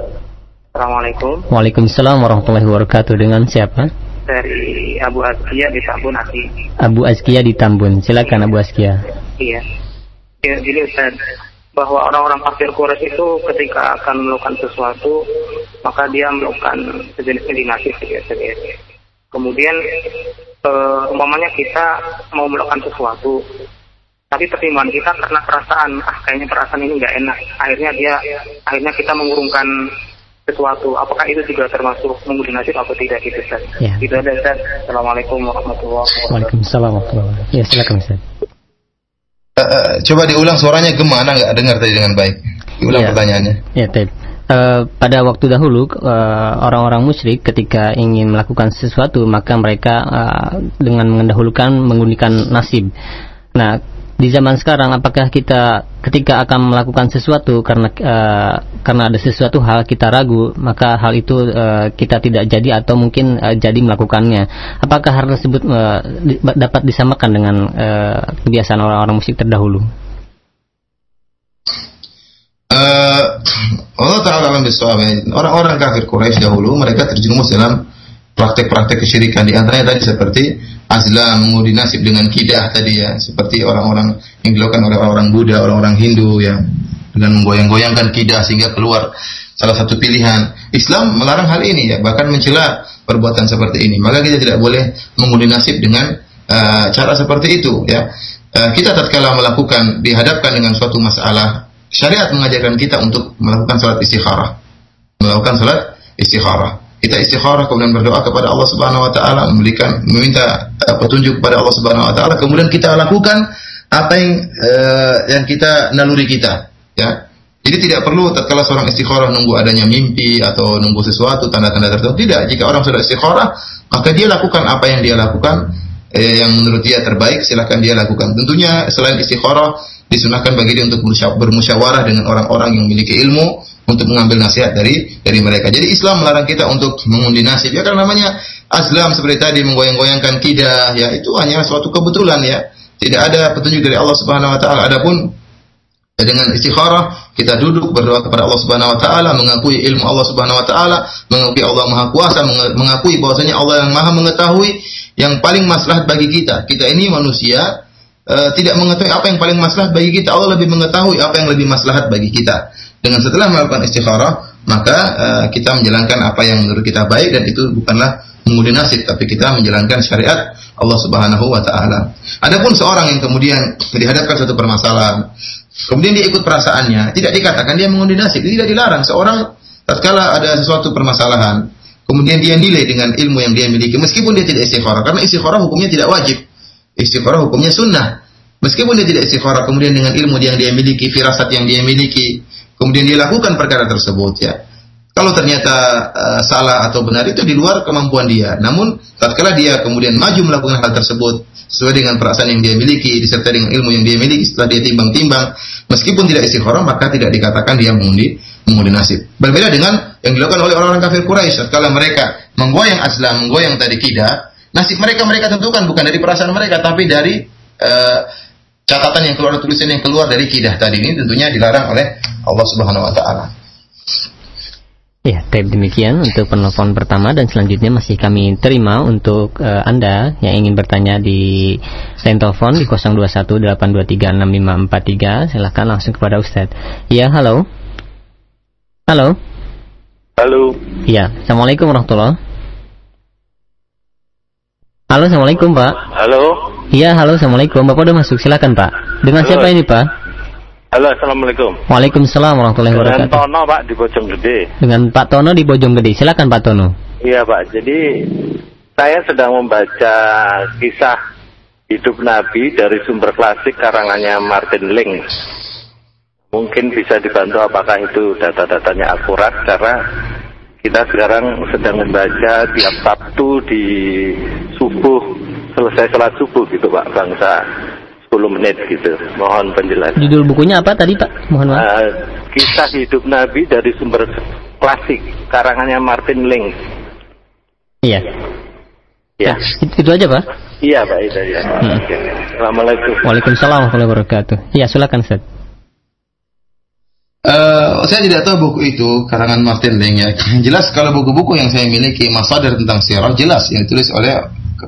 Assalamualaikum. Waalaikumsalam warahmatullahi wabarakatuh. Dengan siapa? Dari Abu Azkia di Tambun Aki. Abu Azkia di Tambun. Silakan Abu Azkia. Iya. Ya, jadi Ustaz, bahwa orang-orang kafir Quraisy itu ketika akan melakukan sesuatu maka dia melakukan sejenis dinasti ya. Kemudian uh, umpamanya kita mau melakukan sesuatu tapi pertimbangan kita karena perasaan ah kayaknya perasaan ini nggak enak. Akhirnya dia akhirnya kita mengurungkan sesuatu. Apakah itu juga termasuk mengundi nasib atau tidak gitu Ustaz? Ya. itu ada Ustaz. Assalamualaikum warahmatullahi wabarakatuh. Waalaikumsalam warahmatullahi wabarakatuh. Ya silakan Ustaz. Uh, coba diulang suaranya gimana? Nggak dengar tadi dengan baik. Diulang ya. pertanyaannya. Ya Uh, pada waktu dahulu eh, orang-orang uh, musyrik ketika ingin melakukan sesuatu maka mereka uh, dengan mendahulukan menggunakan nasib. Nah, di zaman sekarang apakah kita ketika akan melakukan sesuatu karena uh, karena ada sesuatu hal kita ragu maka hal itu uh, kita tidak jadi atau mungkin uh, jadi melakukannya apakah hal tersebut uh, dapat disamakan dengan uh, kebiasaan orang-orang musyrik terdahulu uh, Allah Ta'ala alam orang-orang kafir Quraisy dahulu mereka terjerumus dalam praktek-praktek kesyirikan. Di antaranya tadi seperti azlam mengudi nasib dengan kidah tadi ya. Seperti orang-orang yang dilakukan oleh orang-orang Buddha orang-orang Hindu ya. Dengan menggoyang-goyangkan kidah sehingga keluar salah satu pilihan. Islam melarang hal ini ya bahkan mencela perbuatan seperti ini. Maka kita tidak boleh mengundi nasib dengan uh, cara seperti itu ya. Uh, kita tatkala melakukan dihadapkan dengan suatu masalah Syariat mengajarkan kita untuk melakukan salat istikharah. Melakukan salat istikharah. Kita istikharah kemudian berdoa kepada Allah Subhanahu wa taala, memberikan meminta uh, petunjuk kepada Allah Subhanahu wa taala, kemudian kita lakukan apa yang uh, yang kita naluri kita, ya. Jadi tidak perlu tatkala seorang istikharah nunggu adanya mimpi atau nunggu sesuatu tanda-tanda tertentu. Tidak, jika orang sudah istikharah, maka dia lakukan apa yang dia lakukan eh, yang menurut dia terbaik, silahkan dia lakukan. Tentunya selain istikharah disunahkan bagi dia untuk bermusyawarah dengan orang-orang yang memiliki ilmu untuk mengambil nasihat dari dari mereka. Jadi Islam melarang kita untuk mengundi nasib ya karena namanya azlam seperti tadi menggoyang-goyangkan kidah ya itu hanya suatu kebetulan ya. Tidak ada petunjuk dari Allah Subhanahu wa taala. Adapun ya, dengan istikharah kita duduk berdoa kepada Allah Subhanahu wa taala, mengakui ilmu Allah Subhanahu wa taala, mengakui Allah Maha Kuasa, mengakui bahwasanya Allah yang Maha mengetahui yang paling maslahat bagi kita. Kita ini manusia uh, tidak mengetahui apa yang paling maslahat bagi kita. Allah lebih mengetahui apa yang lebih maslahat bagi kita. Dengan setelah melakukan istikharah, maka uh, kita menjalankan apa yang menurut kita baik dan itu bukanlah mengundi nasib, tapi kita menjalankan syariat Allah Subhanahu wa taala. Adapun seorang yang kemudian dihadapkan suatu permasalahan, kemudian dia ikut perasaannya, tidak dikatakan dia mengundi nasib, tidak dilarang seorang tatkala ada sesuatu permasalahan, kemudian dia nilai dengan ilmu yang dia miliki meskipun dia tidak istikharah karena istikharah hukumnya tidak wajib Istikharah hukumnya sunnah. Meskipun dia tidak istikharah, kemudian dengan ilmu yang dia miliki, firasat yang dia miliki, kemudian dia lakukan perkara tersebut ya. Kalau ternyata uh, salah atau benar itu di luar kemampuan dia. Namun tatkala dia kemudian maju melakukan hal tersebut sesuai dengan perasaan yang dia miliki disertai dengan ilmu yang dia miliki setelah dia timbang-timbang meskipun tidak istikharah maka tidak dikatakan dia mengundi mengundi nasib. Berbeda dengan yang dilakukan oleh orang-orang kafir Quraisy tatkala mereka menggoyang aslam, menggoyang tadi kidah, Nasib mereka mereka tentukan bukan dari perasaan mereka tapi dari uh, catatan yang keluar tulisan yang keluar dari kidah tadi ini tentunya dilarang oleh Allah Subhanahu wa taala. Ya, tape demikian untuk penelpon pertama dan selanjutnya masih kami terima untuk uh, Anda yang ingin bertanya di line telepon di 0218236543. Silahkan langsung kepada Ustadz. Ya, halo. Halo. Halo. Ya, Assalamualaikum warahmatullahi Halo, assalamualaikum Pak. Halo. Iya, halo, assalamualaikum. Bapak udah masuk, silakan Pak. Dengan halo. siapa ini Pak? Halo, assalamualaikum. Waalaikumsalam warahmatullahi wabarakatuh. Dengan Tono Pak di Bojonggede. Dengan Pak Tono di Bojonggede, silakan Pak Tono. Iya Pak, jadi saya sedang membaca kisah hidup Nabi dari sumber klasik karangannya Martin Link. Mungkin bisa dibantu apakah itu data-datanya akurat karena kita sekarang sedang membaca tiap Sabtu di subuh selesai sholat subuh gitu Pak bangsa 10 menit gitu. Mohon penjelasan. Judul bukunya apa tadi Pak? Mohon maaf. Uh, kisah hidup Nabi dari sumber klasik karangannya Martin Link. Iya. Ya. Nah, itu, itu aja Pak. Iya Pak itu ya. Hmm. Assalamualaikum. Waalaikumsalam warahmatullahi wabarakatuh. Iya, silakan Ustaz. Uh, saya tidak tahu buku itu karangan Martin Leng ya. Jelas kalau buku-buku yang saya miliki masalah tentang sirah jelas yang ditulis oleh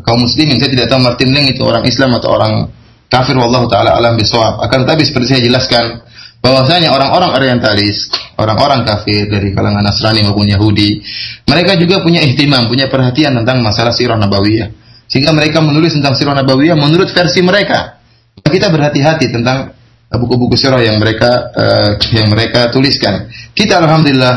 kaum muslimin. Saya tidak tahu Martin Leng itu orang Islam atau orang kafir wallahu taala alam bisawab. Akan tetapi seperti saya jelaskan bahwasanya orang-orang orientalis, orang-orang kafir dari kalangan Nasrani maupun Yahudi, mereka juga punya ihtimam, punya perhatian tentang masalah sirah nabawiyah. Sehingga mereka menulis tentang sirah nabawiyah menurut versi mereka. Kita berhati-hati tentang buku-buku sirah yang mereka uh, yang mereka tuliskan. Kita alhamdulillah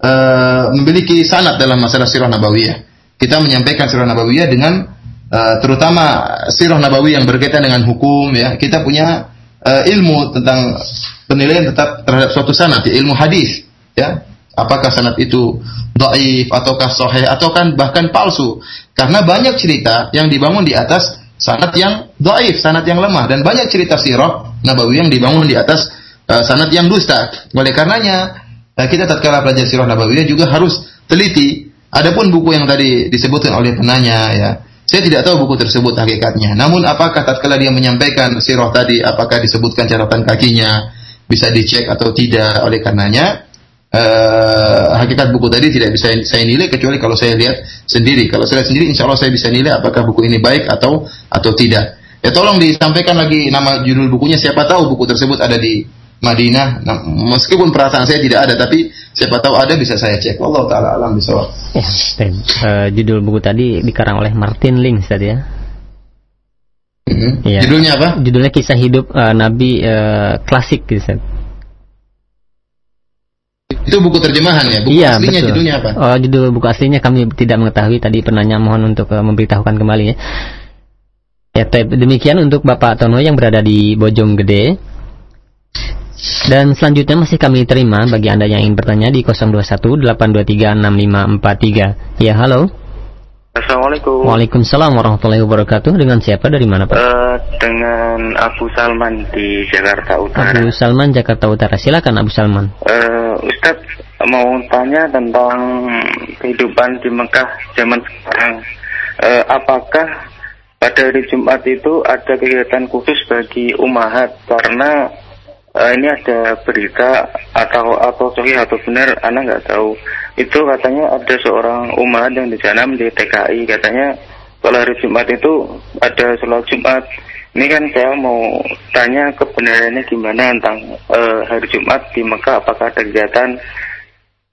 uh, memiliki sanad dalam masalah sirah nabawiyah. Kita menyampaikan sirah nabawiyah dengan uh, terutama sirah nabawiyah yang berkaitan dengan hukum ya. Kita punya uh, ilmu tentang penilaian tetap terhadap suatu sanad, ya, ilmu hadis ya. Apakah sanad itu dhaif ataukah sahih ataukah bahkan palsu? Karena banyak cerita yang dibangun di atas sanad yang dhaif, sanad yang lemah dan banyak cerita sirah Nabawi yang dibangun di atas uh, sanad yang dusta. Oleh karenanya uh, kita tatkala belajar sirah Nabawiyah juga harus teliti. Adapun buku yang tadi disebutkan oleh penanya ya, saya tidak tahu buku tersebut hakikatnya. Namun apakah tatkala dia menyampaikan sirah tadi apakah disebutkan catatan kakinya bisa dicek atau tidak oleh karenanya uh, hakikat buku tadi tidak bisa saya nilai kecuali kalau saya lihat sendiri. Kalau saya lihat sendiri insya Allah saya bisa nilai apakah buku ini baik atau atau tidak. Ya tolong disampaikan lagi nama judul bukunya siapa tahu buku tersebut ada di Madinah. Nah, meskipun perasaan saya tidak ada tapi siapa tahu ada bisa saya cek. Allah taala alam bisa. Ya, uh, judul buku tadi dikarang oleh Martin Link tadi ya. Mm-hmm. Ya. Judulnya apa? Judulnya kisah hidup uh, Nabi uh, klasik gitu. Itu buku terjemahan ya? Buku iya, aslinya betul. judulnya apa? Oh, judul buku aslinya kami tidak mengetahui. Tadi penanya mohon untuk uh, memberitahukan kembali ya. Ya, demikian untuk Bapak Tono yang berada di Bojong Gede. Dan selanjutnya masih kami terima bagi Anda yang ingin bertanya di 0218236543. Ya, halo. Assalamualaikum. Waalaikumsalam warahmatullahi wabarakatuh. Dengan siapa dari mana, Pak? Uh, dengan Abu Salman di Jakarta Utara. Abu Salman Jakarta Utara. Silakan Abu Salman. Uh, Ustadz mau tanya tentang kehidupan di Mekah zaman sekarang. Uh, apakah pada hari Jumat itu ada kegiatan khusus bagi umahat karena uh, ini ada berita atau atau sahih atau benar anak nggak tahu. Itu katanya ada seorang umahat yang dijanam di TKI katanya kalau hari Jumat itu ada sholat Jumat. Ini kan saya mau tanya kebenarannya gimana tentang uh, hari Jumat di Mekah. Apakah ada kegiatan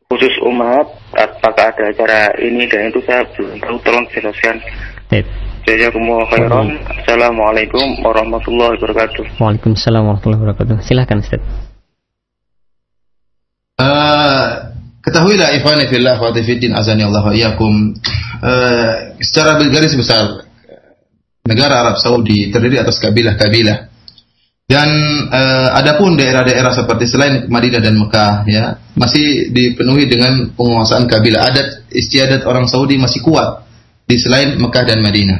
khusus umat? Apakah ada acara ini? Dan itu saya belum tahu. Tolong jelaskan. Jazakumullah khairan. Assalamualaikum warahmatullahi wabarakatuh. Waalaikumsalam warahmatullahi wabarakatuh. Silahkan Ustaz. Uh, ketahuilah ikhwan fillah wa fiddin azani Allah wa iyyakum uh, secara bergaris besar negara Arab Saudi terdiri atas kabilah-kabilah dan uh, adapun daerah-daerah seperti selain Madinah dan Mekah ya masih dipenuhi dengan penguasaan kabilah adat istiadat orang Saudi masih kuat di selain Mekah dan Madinah.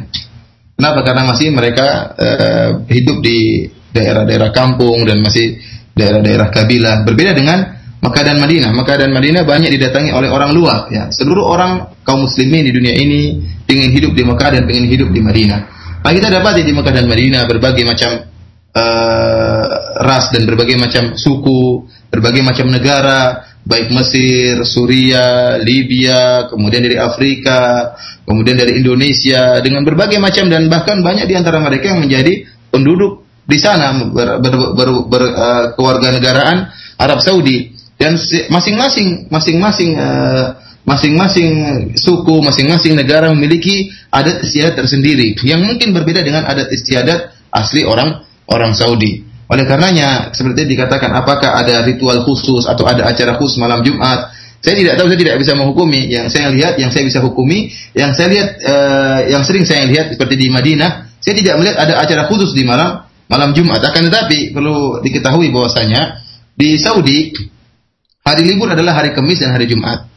Kenapa? Karena masih mereka uh, hidup di daerah-daerah kampung dan masih daerah-daerah kabilah. Berbeda dengan Mekah dan Madinah. Mekah dan Madinah banyak didatangi oleh orang luar. Ya, seluruh orang kaum muslimin di dunia ini ingin hidup di Mekah dan ingin hidup di Madinah. Nah, kita dapati di Mekah dan Madinah berbagai macam uh, ras dan berbagai macam suku, berbagai macam negara, baik Mesir, Suria, Libya, kemudian dari Afrika, kemudian dari Indonesia, dengan berbagai macam dan bahkan banyak di antara mereka yang menjadi penduduk di sana ber, ber, ber, ber, uh, keluarga negaraan Arab Saudi dan masing-masing masing-masing uh, masing-masing suku, masing-masing negara memiliki adat istiadat tersendiri yang mungkin berbeda dengan adat istiadat asli orang orang Saudi. Oleh karenanya, seperti dikatakan, apakah ada ritual khusus atau ada acara khusus malam Jumat? Saya tidak tahu, saya tidak bisa menghukumi. Yang saya lihat, yang saya bisa hukumi, yang saya lihat, uh, yang sering saya lihat seperti di Madinah, saya tidak melihat ada acara khusus di malam malam Jumat. Akan tetapi perlu diketahui bahwasanya di Saudi hari libur adalah hari Kamis dan hari Jumat.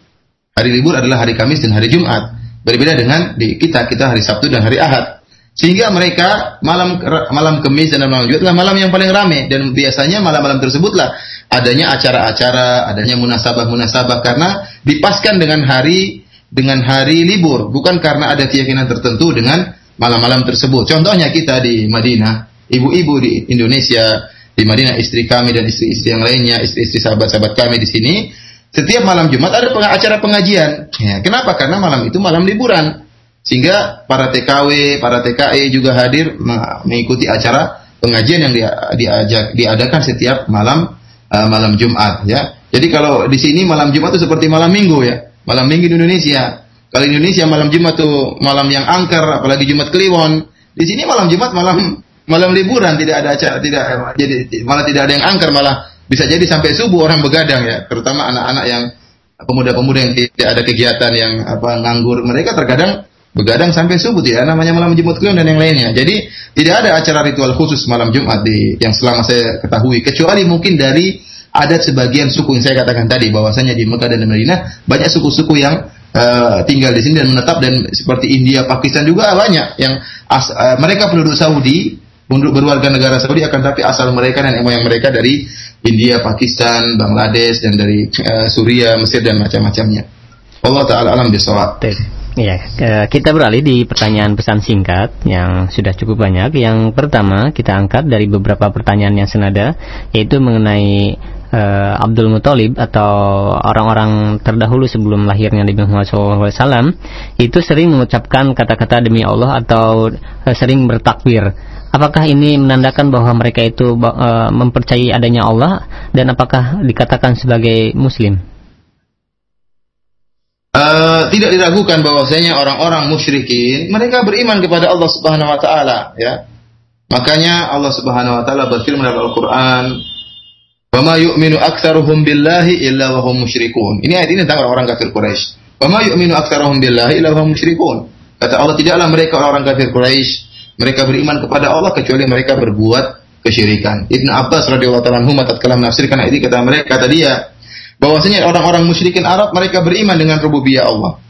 Hari libur adalah hari Kamis dan hari Jumat. Berbeda dengan di kita, kita hari Sabtu dan hari Ahad. Sehingga mereka malam malam Kamis dan malam Jumat adalah malam yang paling ramai dan biasanya malam-malam tersebutlah adanya acara-acara, adanya munasabah-munasabah karena dipaskan dengan hari dengan hari libur, bukan karena ada keyakinan tertentu dengan malam-malam tersebut. Contohnya kita di Madinah, ibu-ibu di Indonesia, di Madinah istri kami dan istri-istri yang lainnya, istri-istri sahabat-sahabat kami di sini, setiap malam Jumat ada acara pengajian. Ya, kenapa? Karena malam itu malam liburan. Sehingga para TKW, para TKE juga hadir mengikuti acara pengajian yang diajak diadakan setiap malam uh, malam Jumat ya. Jadi kalau di sini malam Jumat itu seperti malam Minggu ya. Malam Minggu di Indonesia. Kalau Indonesia malam Jumat tuh malam yang angker, apalagi Jumat Kliwon. Di sini malam Jumat malam malam liburan, tidak ada acara, tidak jadi malah tidak ada yang angker, malah bisa jadi sampai subuh orang begadang ya, terutama anak-anak yang pemuda-pemuda yang tidak ada kegiatan yang apa nganggur, mereka terkadang begadang sampai subuh tidak namanya malam Jumat Kliwon dan yang lainnya. Jadi tidak ada acara ritual khusus malam Jumat di yang selama saya ketahui kecuali mungkin dari adat sebagian suku yang saya katakan tadi bahwasanya di Mekah dan Madinah banyak suku-suku yang uh, tinggal di sini dan menetap dan seperti India, Pakistan juga banyak yang as, uh, mereka penduduk Saudi berwarga negara Saudi akan tapi asal mereka dan moyang mereka dari India, Pakistan, Bangladesh dan dari uh, Suria, Mesir dan macam-macamnya. Allah taala alam bisawab. Ya, kita beralih di pertanyaan pesan singkat yang sudah cukup banyak. Yang pertama kita angkat dari beberapa pertanyaan yang senada, yaitu mengenai uh, Abdul Muthalib atau orang-orang terdahulu sebelum lahirnya Nabi Muhammad SAW itu sering mengucapkan kata-kata demi Allah atau uh, sering bertakbir. Apakah ini menandakan bahwa mereka itu uh, mempercayai adanya Allah dan apakah dikatakan sebagai Muslim? Uh, tidak diragukan bahwasanya orang-orang musyrikin mereka beriman kepada Allah Subhanahu wa taala ya. Makanya Allah Subhanahu wa taala berfirman dalam Al-Qur'an, "Wa ma yu'minu aktsaruhum billahi illa wa hum musyrikun." Ini ayat ini tentang orang-orang kafir Quraisy. "Wa ma yu'minu aktsaruhum billahi illa wa hum musyrikun." Kata Allah tidaklah mereka orang-orang kafir Quraisy mereka beriman kepada Allah kecuali mereka berbuat kesyirikan. Ibnu Abbas radhiyallahu taala anhu tatkala menafsirkan ayat ini kata mereka kata dia bahwasanya orang-orang musyrikin Arab mereka beriman dengan rububiyah Allah.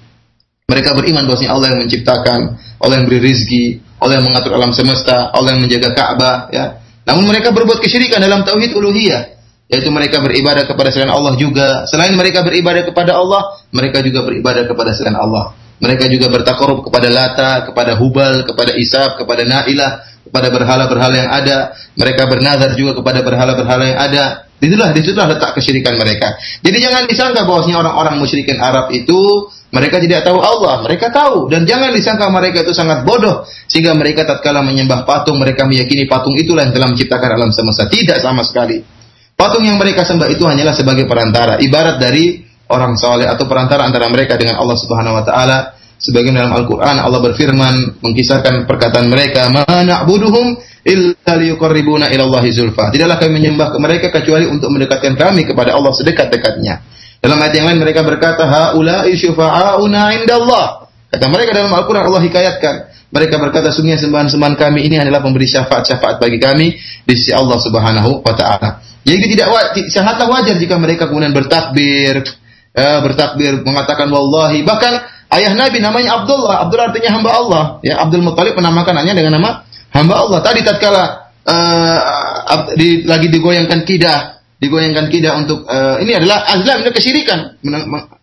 Mereka beriman bahwasanya Allah yang menciptakan, Allah yang beri rizki, Allah yang mengatur alam semesta, Allah yang menjaga Ka'bah ya. Namun mereka berbuat kesyirikan dalam tauhid uluhiyah, yaitu mereka beribadah kepada selain Allah juga. Selain mereka beribadah kepada Allah, mereka juga beribadah kepada selain Allah. Mereka juga bertakarub kepada Lata, kepada Hubal, kepada Isab, kepada Nailah, kepada berhala-berhala yang ada. Mereka bernazar juga kepada berhala-berhala yang ada. Itulah, di situlah letak kesyirikan mereka. Jadi jangan disangka bahwasanya orang-orang musyrikin Arab itu mereka tidak tahu Allah, mereka tahu dan jangan disangka mereka itu sangat bodoh sehingga mereka tatkala menyembah patung mereka meyakini patung itulah yang telah menciptakan alam semesta. Tidak sama sekali. Patung yang mereka sembah itu hanyalah sebagai perantara, ibarat dari orang soleh atau perantara antara mereka dengan Allah Subhanahu wa taala. Sebagian dalam Al-Qur'an Allah berfirman mengkisahkan perkataan mereka, "Ma na'buduhum illa liyuqarribuna ila Allah zulfa." Tidaklah kami menyembah mereka kecuali untuk mendekatkan kami kepada Allah sedekat-dekatnya. Dalam ayat yang lain mereka berkata, "Haula'i syufa'auna indallah." Kata mereka dalam Al-Qur'an Allah hikayatkan, mereka berkata sungguh sembahan-sembahan kami ini adalah pemberi syafaat-syafaat bagi kami di sisi Allah Subhanahu wa taala. Jadi tidak sangatlah wajar jika mereka kemudian bertakbir, eh, bertakbir mengatakan wallahi bahkan ayah Nabi namanya Abdullah. Abdullah artinya hamba Allah. Ya Abdul Muthalib menamakan anaknya dengan nama hamba Allah. Tadi tatkala uh, di, lagi digoyangkan kidah. Digoyangkan kidah untuk uh, ini adalah azlam ini kesyirikan.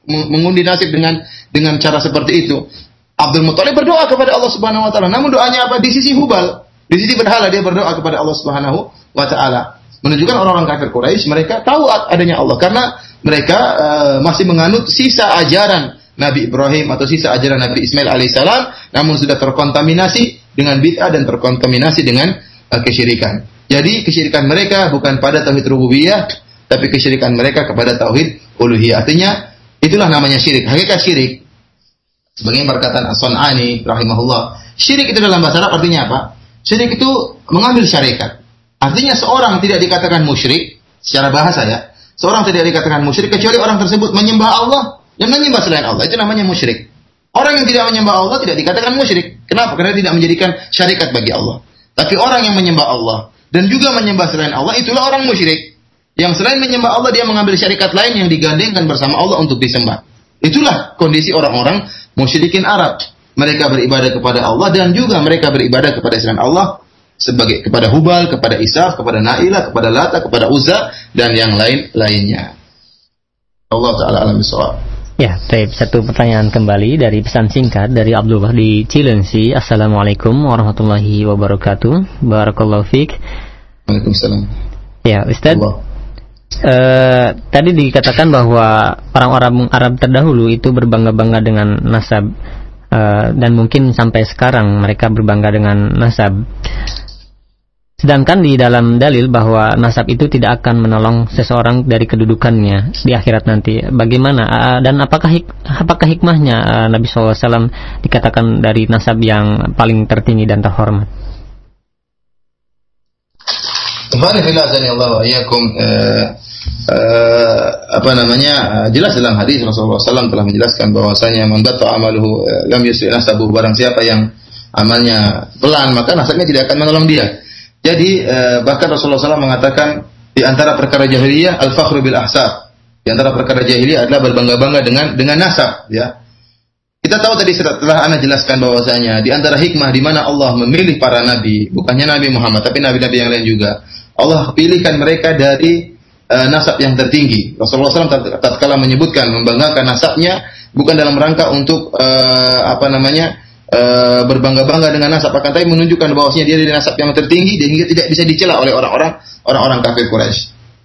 Mengundi nasib dengan dengan cara seperti itu. Abdul Muthalib berdoa kepada Allah Subhanahu wa taala. Namun doanya apa? Di sisi hubal. Di sisi berhala dia berdoa kepada Allah Subhanahu wa taala. Menunjukkan orang-orang kafir Quraisy mereka tahu adanya Allah. Karena mereka uh, masih menganut sisa ajaran Nabi Ibrahim atau sisa ajaran Nabi Ismail alaihissalam, namun sudah terkontaminasi dengan bid'ah dan terkontaminasi dengan uh, kesyirikan. Jadi kesyirikan mereka bukan pada tauhid rububiyah, tapi kesyirikan mereka kepada tauhid uluhiyah. Artinya itulah namanya syirik. Hakikat syirik sebagai perkataan As-Sun'ani rahimahullah, syirik itu dalam bahasa Arab artinya apa? Syirik itu mengambil syarikat. Artinya seorang tidak dikatakan musyrik secara bahasa ya, Seorang tidak dikatakan musyrik kecuali orang tersebut menyembah Allah dan menyembah selain Allah. Itu namanya musyrik. Orang yang tidak menyembah Allah tidak dikatakan musyrik. Kenapa? Karena tidak menjadikan syarikat bagi Allah. Tapi orang yang menyembah Allah dan juga menyembah selain Allah itulah orang musyrik. Yang selain menyembah Allah dia mengambil syarikat lain yang digandengkan bersama Allah untuk disembah. Itulah kondisi orang-orang musyrikin Arab. Mereka beribadah kepada Allah dan juga mereka beribadah kepada selain Allah sebagai kepada Hubal, kepada Isaf, kepada Nailah, kepada Lata, kepada Uzza dan yang lain-lainnya. Allah taala alam Ya, baik. Satu pertanyaan kembali dari pesan singkat dari Abdullah di Cilengsi. Assalamualaikum warahmatullahi wabarakatuh. Barakallahu fiik. Waalaikumsalam. Ya, Ustaz. Uh, tadi dikatakan bahwa orang-orang Arab terdahulu itu berbangga-bangga dengan nasab uh, dan mungkin sampai sekarang mereka berbangga dengan nasab. Sedangkan di dalam dalil bahwa nasab itu tidak akan menolong seseorang dari kedudukannya di akhirat nanti. Bagaimana dan apakah hik apakah hikmahnya Nabi SAW dikatakan dari nasab yang paling tertinggi dan terhormat? Kemarin Allah uh, uh, apa namanya jelas dalam hadis Rasulullah SAW telah menjelaskan bahwasanya membaca amaluhu uh, lam yusri nasabu barang siapa yang amalnya pelan maka nasabnya tidak akan menolong dia jadi eh, bahkan Rasulullah SAW mengatakan di antara perkara jahiliyah al-fakhru bil ahsab. Di antara perkara jahiliyah adalah berbangga-bangga dengan dengan nasab, ya. Kita tahu tadi setelah Anda jelaskan bahwasanya di antara hikmah di mana Allah memilih para nabi, bukannya Nabi Muhammad tapi nabi-nabi yang lain juga. Allah pilihkan mereka dari uh, nasab yang tertinggi. Rasulullah SAW tatkala menyebutkan membanggakan nasabnya bukan dalam rangka untuk uh, apa namanya e, berbangga-bangga dengan nasab akan tapi menunjukkan bahwasanya dia dari nasab yang tertinggi dan hingga tidak bisa dicela oleh orang-orang orang-orang kafir Quraisy.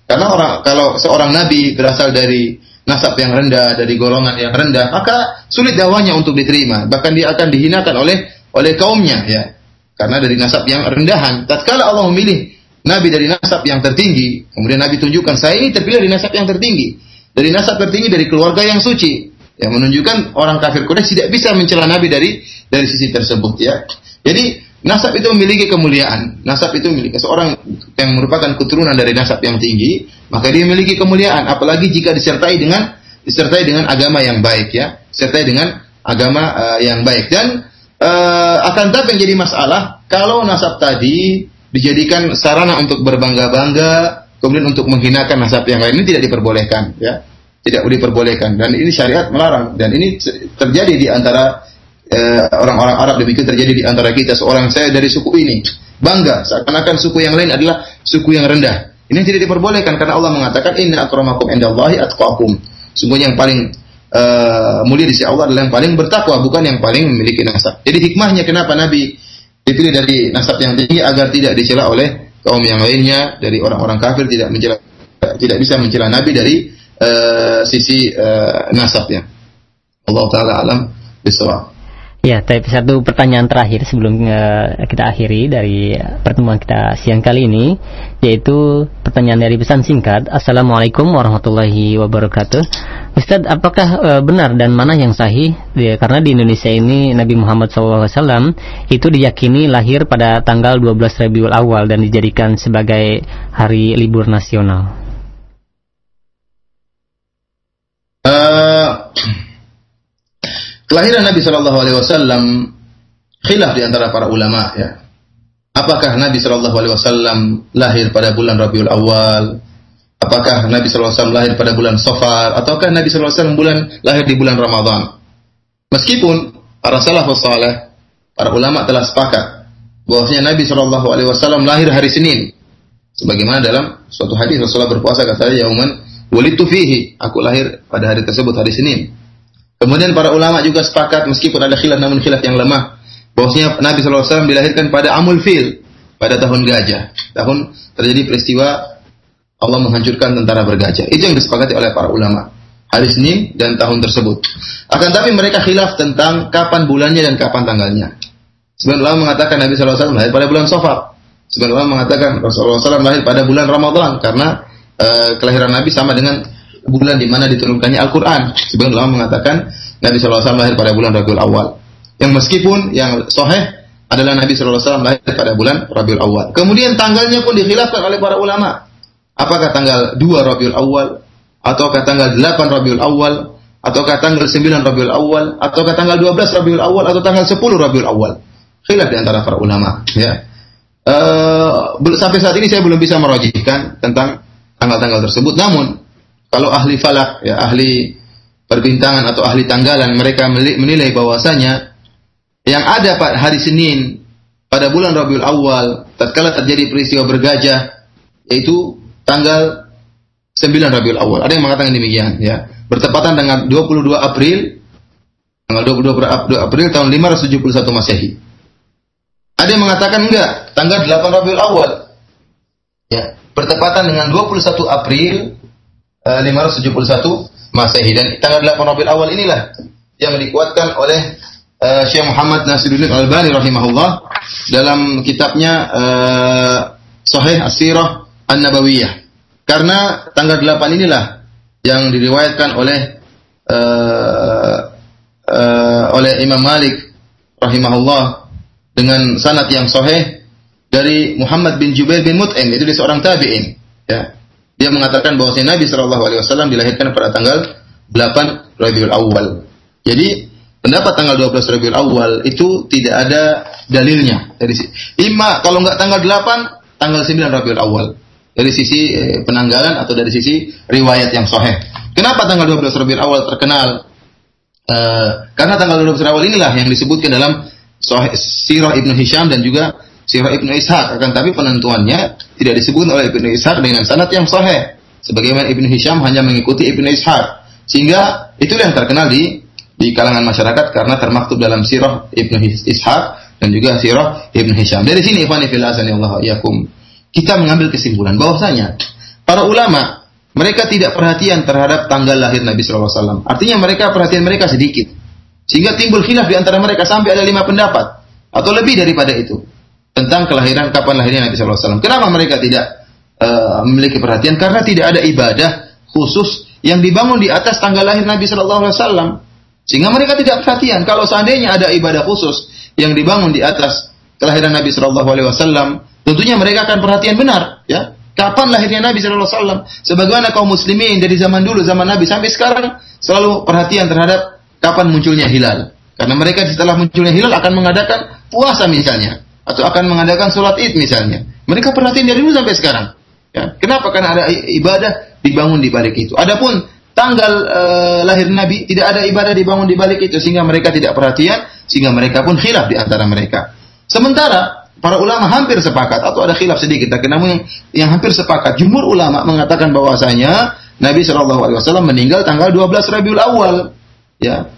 Karena orang kalau seorang nabi berasal dari nasab yang rendah, dari golongan yang rendah, maka sulit dakwanya untuk diterima. Bahkan dia akan dihinakan oleh oleh kaumnya ya. Karena dari nasab yang rendahan. Tatkala Allah memilih nabi dari nasab yang tertinggi, kemudian nabi tunjukkan saya ini terpilih dari nasab yang tertinggi. Dari nasab tertinggi dari keluarga yang suci. Yang menunjukkan orang kafir Quraisy tidak bisa mencela nabi dari dari sisi tersebut ya. Jadi nasab itu memiliki kemuliaan. Nasab itu memiliki seorang yang merupakan keturunan dari nasab yang tinggi, maka dia memiliki kemuliaan. Apalagi jika disertai dengan disertai dengan agama yang baik ya, disertai dengan agama uh, yang baik dan uh, akan tapi menjadi masalah kalau nasab tadi dijadikan sarana untuk berbangga-bangga, kemudian untuk menghinakan nasab yang lain ini tidak diperbolehkan ya. Tidak diperbolehkan dan ini syariat melarang dan ini terjadi di antara Eh, orang-orang Arab demikian terjadi di antara kita. Seorang saya dari suku ini bangga seakan-akan suku yang lain adalah suku yang rendah. Ini tidak diperbolehkan karena Allah mengatakan inna akramakum indallahi atqakum. Sungguh yang paling uh, mulia di sisi Allah adalah yang paling bertakwa, bukan yang paling memiliki nasab. Jadi hikmahnya kenapa Nabi dipilih dari nasab yang tinggi agar tidak dicela oleh kaum yang lainnya dari orang-orang kafir tidak mencela tidak bisa mencela Nabi dari uh, sisi uh, nasabnya. Allah taala alam bisawab. Ya, tapi satu pertanyaan terakhir sebelum uh, kita akhiri dari pertemuan kita siang kali ini, yaitu pertanyaan dari pesan singkat. Assalamualaikum warahmatullahi wabarakatuh. Ustadz, apakah uh, benar dan mana yang sahih? Ya, karena di Indonesia ini Nabi Muhammad SAW itu diyakini lahir pada tanggal 12 Rabiul Awal dan dijadikan sebagai hari libur nasional. Kelahiran Nabi Shallallahu Alaihi Wasallam khilaf di antara para ulama ya. Apakah Nabi Shallallahu Alaihi Wasallam lahir pada bulan Rabiul Awal? Apakah Nabi Shallallahu Alaihi Wasallam lahir pada bulan Safar? Ataukah Nabi Shallallahu Alaihi Wasallam bulan lahir di bulan Ramadan? Meskipun para salafus saleh, para ulama telah sepakat bahwasanya Nabi Shallallahu Alaihi Wasallam lahir hari Senin. Sebagaimana dalam suatu hadis Rasulullah berpuasa kata Yauman walitu fihi, aku lahir pada hari tersebut hari Senin. Kemudian para ulama juga sepakat meskipun ada khilaf namun khilaf yang lemah bahwasanya Nabi SAW dilahirkan pada Amul Fil pada tahun gajah. Tahun terjadi peristiwa Allah menghancurkan tentara bergajah. Itu yang disepakati oleh para ulama. Hari Senin dan tahun tersebut. Akan tapi mereka khilaf tentang kapan bulannya dan kapan tanggalnya. Sebagian ulama mengatakan Nabi SAW lahir pada bulan Safar. Sebagian ulama mengatakan Rasulullah SAW lahir pada bulan Ramadan karena uh, kelahiran Nabi sama dengan bulan di mana diturunkannya Al-Quran. Sebagian ulama mengatakan Nabi SAW lahir pada bulan Rabiul Awal. Yang meskipun yang soheh adalah Nabi SAW lahir pada bulan Rabiul Awal. Kemudian tanggalnya pun dikhilafkan oleh para ulama. Apakah tanggal 2 Rabiul Awal ataukah tanggal 8 Rabiul Awal ataukah tanggal 9 Rabiul Awal, ataukah tanggal 12 Rabiul Awal, atau tanggal 10 Rabiul Awal. Khilaf di antara para ulama. Ya. Uh, sampai saat ini saya belum bisa merojihkan tentang tanggal-tanggal tersebut. Namun, kalau ahli falak, ya, ahli perbintangan atau ahli tanggalan, mereka menilai bahwasanya yang ada pada hari Senin pada bulan Rabiul Awal, tatkala terjadi peristiwa bergajah, yaitu tanggal 9 Rabiul Awal. Ada yang mengatakan demikian, ya. Bertepatan dengan 22 April, tanggal 22 April tahun 571 Masehi. Ada yang mengatakan enggak, tanggal 8 Rabiul Awal. Ya, bertepatan dengan 21 April eh, 571 Masehi dan tanggal 8 Rabiul Awal inilah yang dikuatkan oleh uh, Syekh Muhammad Nasiruddin Al-Albani rahimahullah dalam kitabnya uh, Sahih As-Sirah An-Nabawiyah. Karena tanggal 8 inilah yang diriwayatkan oleh uh, uh, oleh Imam Malik rahimahullah dengan sanad yang sahih dari Muhammad bin Jubair bin Mut'im itu dia seorang tabi'in ya dia mengatakan bahwa Nabi Shallallahu alaihi wasallam dilahirkan pada tanggal 8 Rabiul Awal jadi pendapat tanggal 12 Rabiul Awal itu tidak ada dalilnya dari imma kalau nggak tanggal 8 tanggal 9 Rabiul Awal dari sisi eh, penanggalan atau dari sisi riwayat yang sahih. Kenapa tanggal 12 Rabiul Awal terkenal? Uh, karena tanggal 12 Awal inilah yang disebutkan dalam Sirah Ibnu Hisham dan juga Sirah Ibnu Ishaq. Akan tapi penentuannya tidak disebut oleh Ibnu Ishaq dengan sanad yang sahih. Sebagaimana Ibnu Hisham hanya mengikuti Ibnu Ishaq. Sehingga itulah yang terkenal di di kalangan masyarakat karena termaktub dalam Sirah Ibnu Ishaq dan juga Sirah Ibnu Hisham. Dari sini ikhwan fillah Allah yakum kita mengambil kesimpulan bahwasanya para ulama mereka tidak perhatian terhadap tanggal lahir Nabi Wasallam. Artinya mereka perhatian mereka sedikit, sehingga timbul khilaf di antara mereka sampai ada lima pendapat atau lebih daripada itu tentang kelahiran kapan lahirnya Nabi Wasallam. Kenapa mereka tidak uh, memiliki perhatian? Karena tidak ada ibadah khusus yang dibangun di atas tanggal lahir Nabi Wasallam, sehingga mereka tidak perhatian. Kalau seandainya ada ibadah khusus yang dibangun di atas kelahiran Nabi Wasallam, Tentunya mereka akan perhatian benar, ya. Kapan lahirnya Nabi Wasallam? Sebagaimana kaum muslimin dari zaman dulu, zaman Nabi sampai sekarang selalu perhatian terhadap kapan munculnya hilal. Karena mereka setelah munculnya hilal akan mengadakan puasa misalnya, atau akan mengadakan sholat id misalnya. Mereka perhatian dari dulu sampai sekarang. Ya. Kenapa? Karena ada ibadah dibangun di balik itu. Adapun tanggal uh, lahir Nabi tidak ada ibadah dibangun di balik itu sehingga mereka tidak perhatian sehingga mereka pun khilaf di antara mereka. Sementara para ulama hampir sepakat atau ada khilaf sedikit tapi namun yang, yang hampir sepakat jumhur ulama mengatakan bahwasanya Nabi wasallam meninggal tanggal 12 Rabiul Awal ya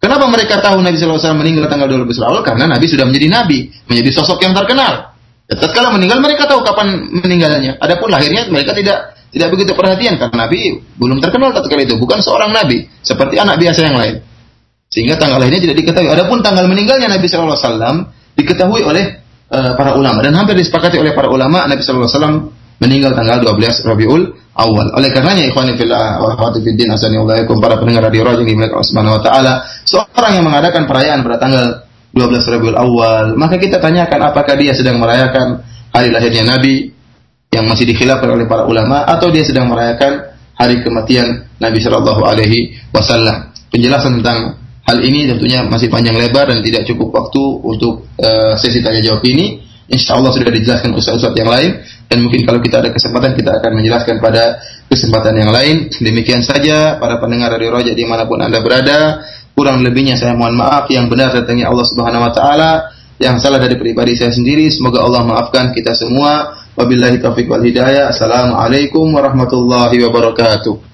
kenapa mereka tahu Nabi wasallam meninggal tanggal 12 Rabiul Awal karena Nabi sudah menjadi nabi menjadi sosok yang terkenal. Ya, tatkala meninggal mereka tahu kapan meninggalnya. Adapun lahirnya mereka tidak tidak begitu perhatian karena Nabi belum terkenal tatkala itu. Bukan seorang nabi seperti anak biasa yang lain. Sehingga tanggal lahirnya tidak diketahui. Adapun tanggal meninggalnya Nabi wasallam diketahui oleh uh, para ulama. Dan hampir disepakati oleh para ulama Nabi wasallam meninggal tanggal 12 Rabiul Awal. Oleh karenanya ikhwan fillah wa akhwati para pendengar radio Raja di Allah Subhanahu wa taala, seorang yang mengadakan perayaan pada tanggal 12 Rabiul Awal, maka kita tanyakan apakah dia sedang merayakan hari lahirnya Nabi yang masih dikhilafkan oleh para ulama atau dia sedang merayakan hari kematian Nabi Shallallahu alaihi wasallam. Penjelasan tentang Hal ini tentunya masih panjang lebar dan tidak cukup waktu untuk uh, sesi tanya jawab ini. Insya Allah sudah dijelaskan ustaz-ustaz yang lain dan mungkin kalau kita ada kesempatan kita akan menjelaskan pada kesempatan yang lain. Demikian saja para pendengar Radio Roja di mana pun anda berada. Kurang lebihnya saya mohon maaf. Yang benar datangnya Allah Subhanahu Wa Taala. Yang salah dari pribadi saya sendiri. Semoga Allah maafkan kita semua. Wabillahi taufiq wal hidayah. Assalamualaikum warahmatullahi wabarakatuh.